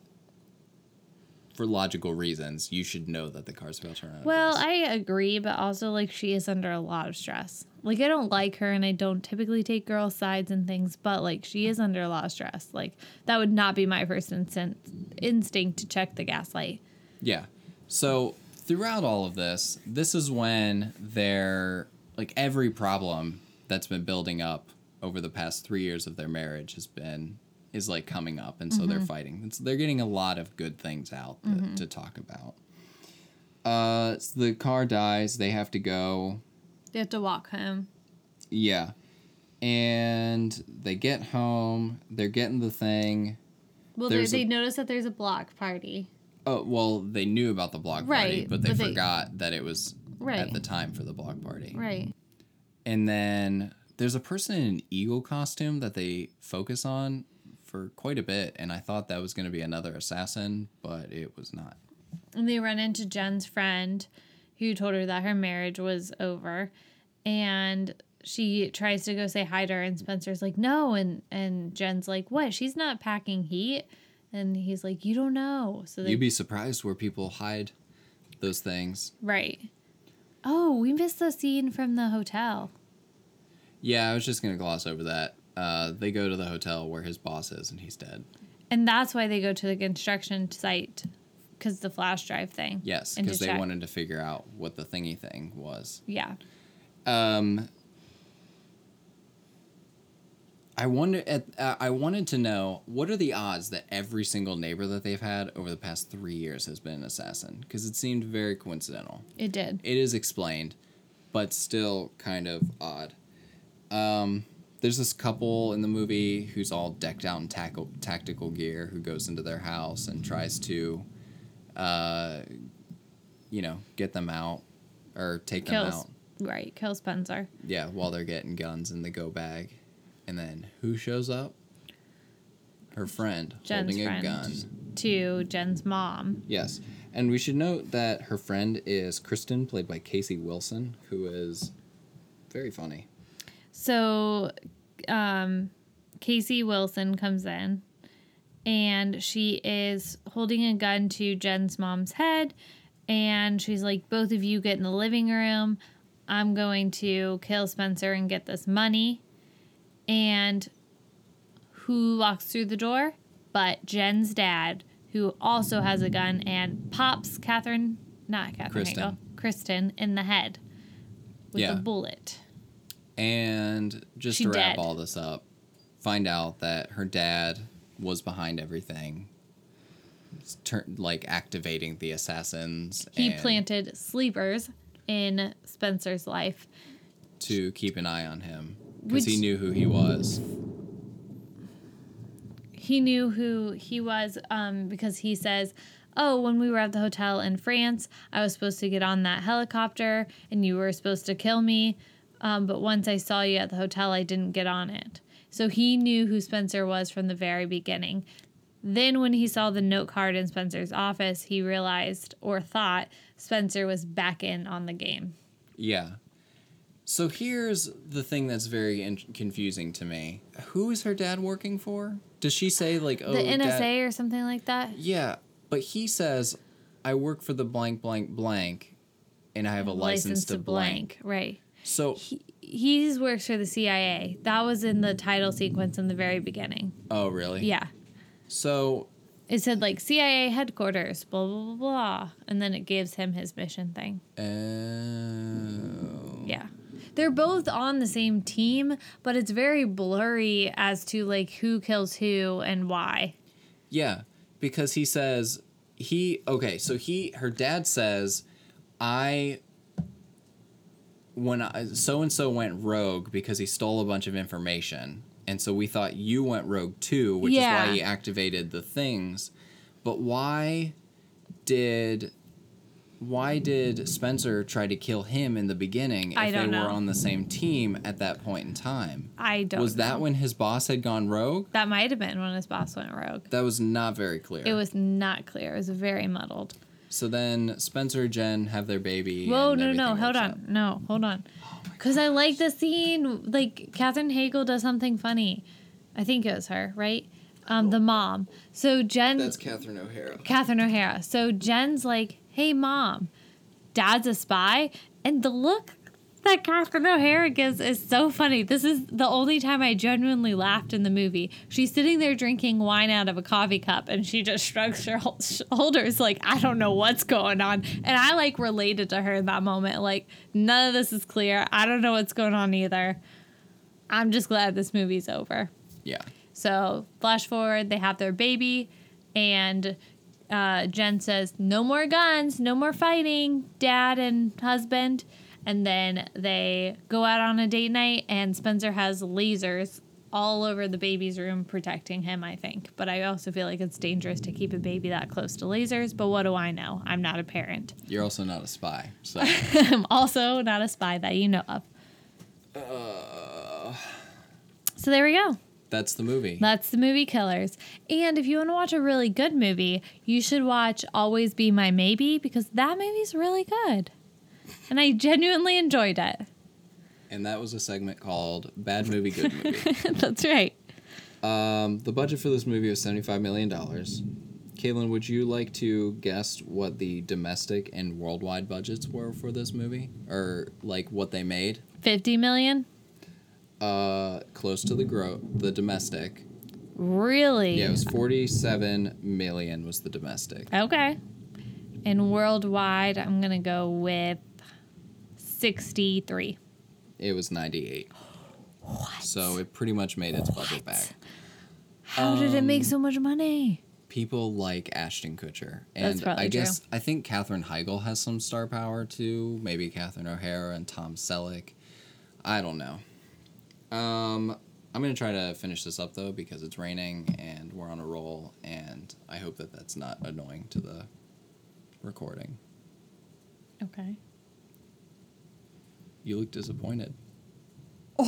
for logical reasons, you should know that the car's about to run out Well. I agree, but also like she is under a lot of stress. Like I don't like her and I don't typically take girl sides and things, but like she is under a lot of stress. Like that would not be my first instinct instinct to check the gas light. Yeah. So throughout all of this, this is when their like every problem that's been building up over the past three years of their marriage has been is like coming up, and so they're fighting. They're getting a lot of good things out to, to talk about. Uh, so the car dies. They have to go. They have to walk home. Yeah. And they get home. They're getting the thing. Well, they, they notice that there's a block party. Oh well, they knew about the block party, Right, but they but they- forgot that it was Right. at the time for the block party. Right. And then there's a person in an eagle costume that they focus on for quite a bit, and I thought that was going to be another assassin, but it was not. And they run into Jen's friend who told her that her marriage was over. And she tries to go say hi to her and Spencer's like, no. And and Jen's like, what? She's not packing heat. And he's like, you don't know. So they You'd be surprised where people hide those things. Right. Oh, we missed the scene from the hotel. Yeah, I was just going to gloss over that. Uh, they go to the hotel where his boss is, and he's dead. And that's why they go to the construction site because the flash drive thing. Yes, because they check. wanted to figure out what the thingy thing was. Yeah. Um, I wonder. At, uh, I wanted to know what are the odds that every single neighbor that they've had over the past three years has been an assassin? Because it seemed very coincidental. It did. It is explained, but still kind of odd. Um, there's this couple in the movie who's all decked out in tackle, tactical gear who goes into their house and tries to, uh, you know, get them out or take them out. right, kill Spencer. Yeah, while they're getting guns in the go bag. And then who shows up? Her friend Jen's holding friend a gun. to Jen's mom. Yes. And we should note that her friend is Kristen, played by Casey Wilson, who is very funny. So, um, Casey Wilson comes in and she is holding a gun to Jen's mom's head. And she's like, Both of you get in the living room. I'm going to kill Spencer and get this money. And who walks through the door? But Jen's dad, who also has a gun and pops Catherine, not Catherine Kristen. Heigl, Kristen in the head with Yeah. a bullet. And just She to wrap dead. all this up, find out that her dad was behind everything. Turn, like activating the assassins He planted sleepers in Spencer's life. to keep an eye on him because he knew who he was. He knew who he was um, because he says, Oh, when we were at the hotel in France, I was supposed to get on that helicopter and you were supposed to kill me. Um, but once I saw you at the hotel, I didn't get on it. So he knew who Spencer was from the very beginning. Then, when he saw the note card in Spencer's office, he realized or thought Spencer was back in on the game. Yeah. So here's the thing that's very in- confusing to me. Who is her dad working for? Does she say like, "Oh, the NSA dad- or something like that? Yeah, but he says, "I work for the blank blank blank, and I have a license, to blank." Right. So, He works for the CIA. That was in the title sequence in the very beginning. oh really? Yeah. So, It said like CIA headquarters, blah, blah, blah, blah. And then it gives him his mission thing. uh, Yeah. They're both on the same team, but it's very blurry as to like who kills who and why. yeah, because he says he okay. So he her dad says, "I." When so and so went rogue because he stole a bunch of information, and so we thought you went rogue too, which Yeah. is why he activated the things. But why did why did Spencer try to kill him in the beginning if they don't were know. on the same team at that point in time? I don't Was that know. when his boss had gone rogue? That might have been when his boss went rogue. That was not very clear. It was not clear. It was very muddled. So then Spencer and Jen have their baby. Whoa, and no, no, hold on. out. No, hold on. Because I like the scene. Like, Katherine Heigl does something funny. I think it was her, right? Um, the mom. So Jen. That's Catherine O'Hara. Catherine O'Hara. So Jen's like, hey, mom, dad's a spy. And the look that Catherine O'Hara gives is so funny. This is the only time I genuinely laughed in the movie. She's sitting there drinking wine out of a coffee cup and she just shrugs her shoulders like, I don't know what's going on. And I like related to her in that moment. Like, none of this is clear. I don't know what's going on either. I'm just glad this movie's over. Yeah. So, flash forward, they have their baby, and uh, Jen says, No more guns, no more fighting, dad and husband. And then they go out on a date night, and Spencer has lasers all over the baby's room protecting him, I think. But I also feel like it's dangerous to keep a baby that close to lasers. But what do I know? I'm not a parent. You're also not a spy. So I'm also not a spy that you know of. Uh. So there we go. that's the movie. That's the movie Killers. And if you want to watch a really good movie, you should watch Always Be My Maybe because that movie's really good. And I genuinely enjoyed it. and that was a segment called Bad Movie, Good Movie. That's right. um, the budget for this movie was $75 million. Caitlin, would you like to guess what the domestic and worldwide budgets were for this movie? Or, like, what they made? 50 million? Uh, close to the gro- the domestic. Really? Yeah, it was 47 million was the domestic. Okay. And worldwide, I'm going to go with 63. It was 98. What? So it pretty much made its budget back. How did it Um, make so much money? people like Ashton Kutcher, That's and probably I guess true. I think Katherine Heigl has some star power too. Maybe Catherine O'Hara and Tom Selleck. I don't know. Um, I'm gonna try to finish this up though because it's raining and we're on a roll, and I hope that that's not annoying to the recording. Okay. You look disappointed.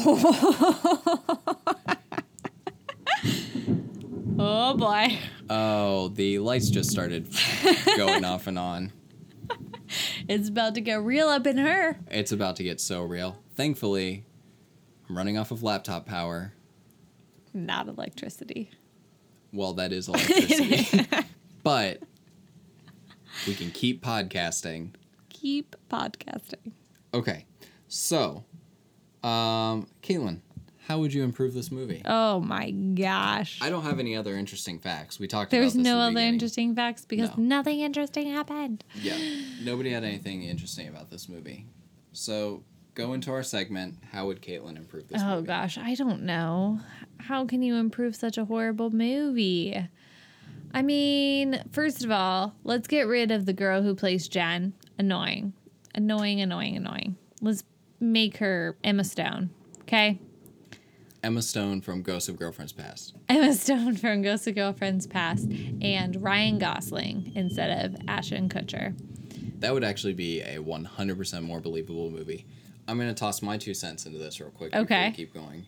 Oh boy. Oh, the lights just started going off and on. It's about to get real up in her. It's about to get so real. Thankfully, I'm running off of laptop power. Not electricity. Well, that is electricity. but we can keep podcasting. Keep podcasting. Okay. So, um, Caitlin, how would you improve this movie? Oh my gosh. I don't have any other interesting facts. We talked There's about this no other beginning. interesting facts because No. nothing interesting happened. Yeah. Nobody had anything interesting about this movie. So, go into our segment. How would Caitlin improve this Oh movie? gosh, I don't know. How can you improve such a horrible movie? I mean, first of all, let's get rid of the girl who plays Jen. Annoying. Annoying, annoying, annoying. Let's make her Emma Stone. Okay? Emma Stone from Ghosts of Girlfriends Past. Emma Stone from Ghost of Girlfriends Past and Ryan Gosling instead of Ashton Kutcher. That would actually be a 100% more believable movie. I'm going to toss my two cents into this real quick Okay. keep going.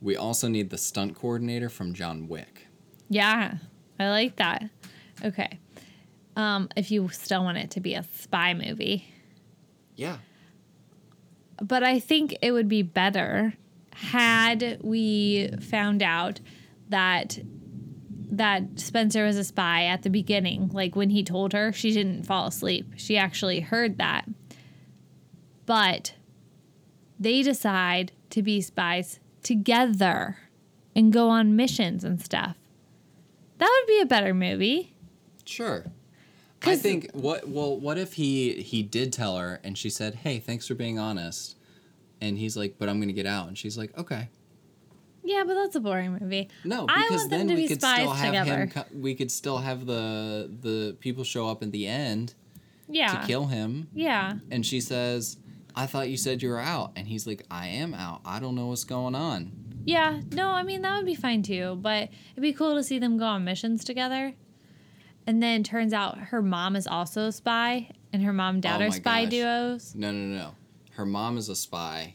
We also need the stunt coordinator from John Wick. Yeah, I like that. Okay. Um, if you still want it to be a spy movie. Yeah. But I think it would be better had we found out that that Spencer was a spy at the beginning. Like when he told her, she didn't fall asleep. She actually heard that. But they decide to be spies together and go on missions and stuff. That would be a better movie. Sure. I think what well what if he he did tell her and she said, "Hey, thanks for being honest." And he's like, "But I'm going to get out." And she's like, "Okay." Yeah, but that's a boring movie. No, I because want them then to we be could spies still have together. him co- we could still have the the people show up at the end Yeah. to kill him Yeah. and she says, "I thought you said you were out." And he's like, "I am out. I don't know what's going on." Yeah, no, I mean that would be fine too, but it'd be cool to see them go on missions together. And then turns out her mom is also a spy, and her mom and dad Oh are spy gosh. duos. No, no, no. Her mom is a spy,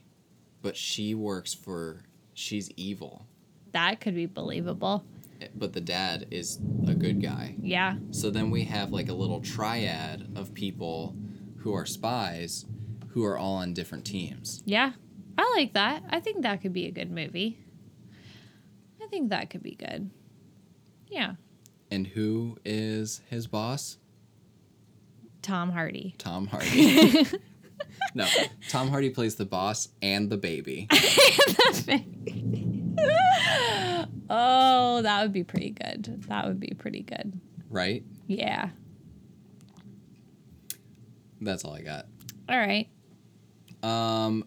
but she works for she's evil. That could be believable. Eh, but the dad is a good guy. Yeah, So then we have like a little triad of people who are spies who are all on different teams. yeah, I like that. I think that could be a good movie. I think that could be good. Yeah, And who is his boss? Tom Hardy. Tom Hardy. no, Tom Hardy plays the boss and the baby. oh, that would be pretty good. That would be pretty good. Right? Yeah. That's all I got. All right. Um,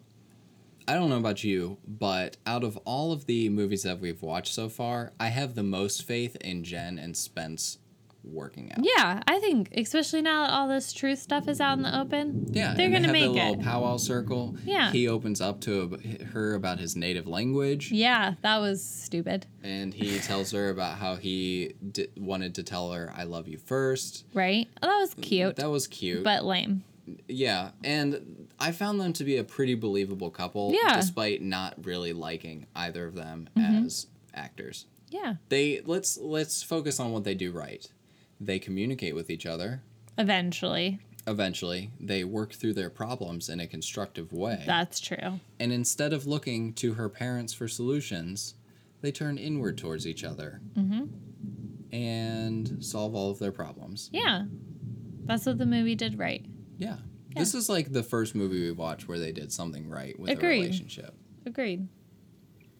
I don't know about you, but out of all of the movies that we've watched so far, I have the most faith in Jen and Spence working out. Yeah, I think especially now that all this truth stuff is out in the open. Yeah, they're gonna they make the it. little powwow circle. Yeah. he opens up to her about his native language, Yeah, that was stupid. and he tells her about how he di- wanted to tell her "I love you" first. Right? Oh, that was cute, That was cute. but lame. Yeah, and I found them to be a pretty believable couple, Yeah. Mm-hmm. despite not really liking either of them as actors. Yeah, They let's let's focus on what they do right. They communicate with each other. eventually. Eventually, they work through their problems in a constructive way. That's true. And instead of looking to her parents for solutions, they turn inward towards each other and solve all of their problems. Yeah, that's what the movie did right. Yeah. This is like the first movie we watched where they did something right with Agreed. a relationship. Agreed.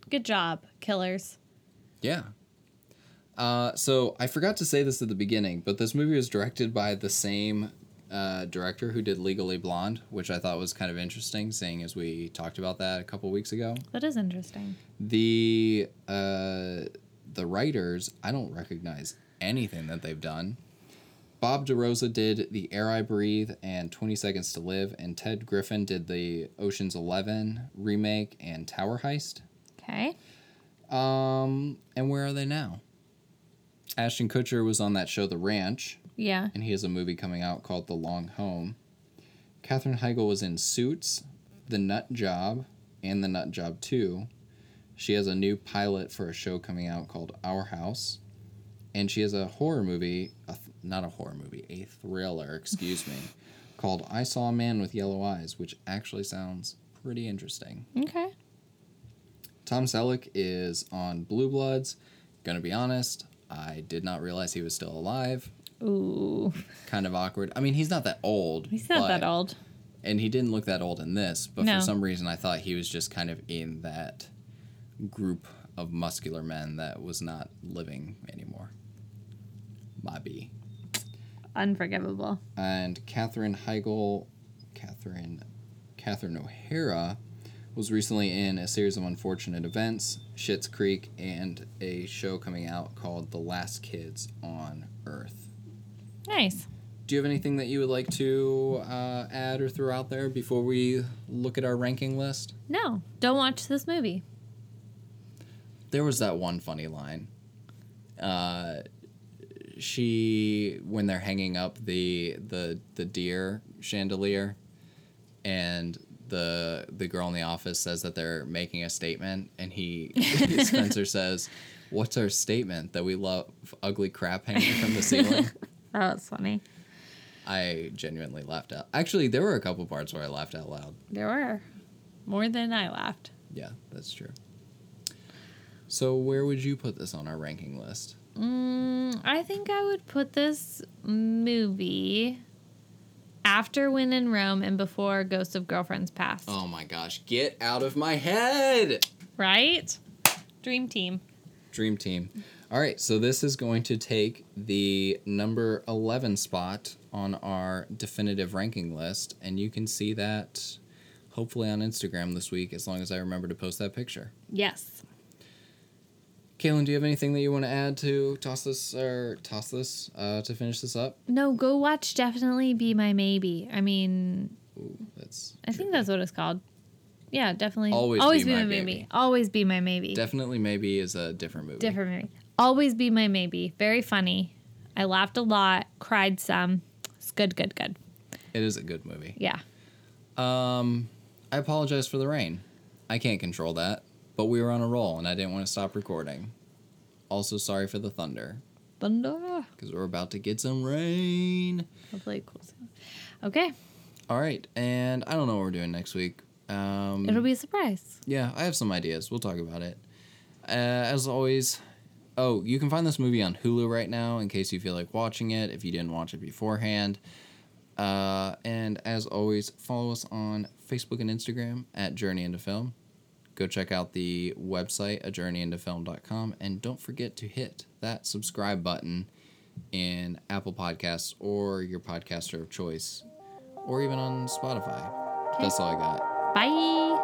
Good job, killers. Yeah. Uh, so I forgot to say this at the beginning, but this movie was directed by the same uh, director who did Legally Blonde, which I thought was kind of interesting, seeing as we talked about that a couple weeks ago. That is interesting. The uh, the writers, I don't recognize anything that they've done. Bob DeRosa did The Air I Breathe and 20 Seconds to Live, and Ted Griffin did the Ocean's 11 remake and Tower Heist. Okay. Um, and where are they now? Ashton Kutcher was on that show The Ranch, Yeah. and he has a movie coming out called The Long Home. Katherine Heigl was in Suits, The Nut Job, and The Nut Job 2. She has a new pilot for a show coming out called Our House. And she has a horror movie, a not a horror movie, a thriller, excuse me, called I Saw a Man with Yellow Eyes, which actually sounds pretty interesting. Okay. Tom Selleck is on Blue Bloods. Gonna be honest, I did not realize he was still alive. Ooh. Kind of awkward. I mean, he's not that old. He's not that old. And he didn't look that old in this, but No. for some reason I thought he was just kind of in that group of muscular men that was not living anymore. Maybe. Unforgivable. And Katherine Heigl, Catherine, Catherine O'Hara, was recently in a series of unfortunate events, Schitt's Creek, and a show coming out called The Last Kids on Earth. Nice. Do you have anything that you would like to uh, add or throw out there before we look at our ranking list? No, don't watch this movie. There was that one funny line. Uh, she when they're hanging up the the the deer chandelier, and the the girl in the office says that they're making a statement, and he Spencer says, "What's our statement that we love ugly crap hanging from the ceiling?" Oh, that was funny. I genuinely laughed out. Actually, there were a couple parts where I laughed out loud. There were more than I laughed. Yeah, that's true. So where would you put this on our ranking list? Mm, I think I would put this movie after When in Rome and before Ghost of Girlfriends Past. Oh my gosh, get out of my head! Right? Dream Team. Dream Team. All right, so this is going to take the number 11 spot on our definitive ranking list, and you can see that hopefully on Instagram this week as long as I remember to post that picture. Yes. Kaylin, do you have anything that you want to add to toss this or toss this uh, to finish this up? No, go watch Definitely Be My Maybe. I mean, Ooh, that's I think that's what it's called. Yeah, definitely. Always Be be, My my Maybe. maybe. Always be my maybe. definitely maybe is a different movie. Different movie. Always be my maybe. Very funny. I laughed a lot, cried some. It's good, good, good. It is a good movie. Yeah. Um, I apologize for the rain. I can't control that, but we were on a roll and I didn't want to stop recording. Also, sorry for the thunder Thunder. because we're about to get some rain. Hopefully it cools down. Okay. All right, and I don't know what we're doing next week. Um, It'll be a surprise. yeah, I have some ideas. We'll talk about it. Uh, as always, oh, you can find this movie on Hulu right now in case you feel like watching it if you didn't watch it beforehand. Uh, and as always, follow us on Facebook and Instagram at Journey into Film. Go check out the website, a journeyintofilm.com, and don't forget to hit that subscribe button in Apple Podcasts or your podcaster of choice, or even on Spotify. That's all I got. Bye.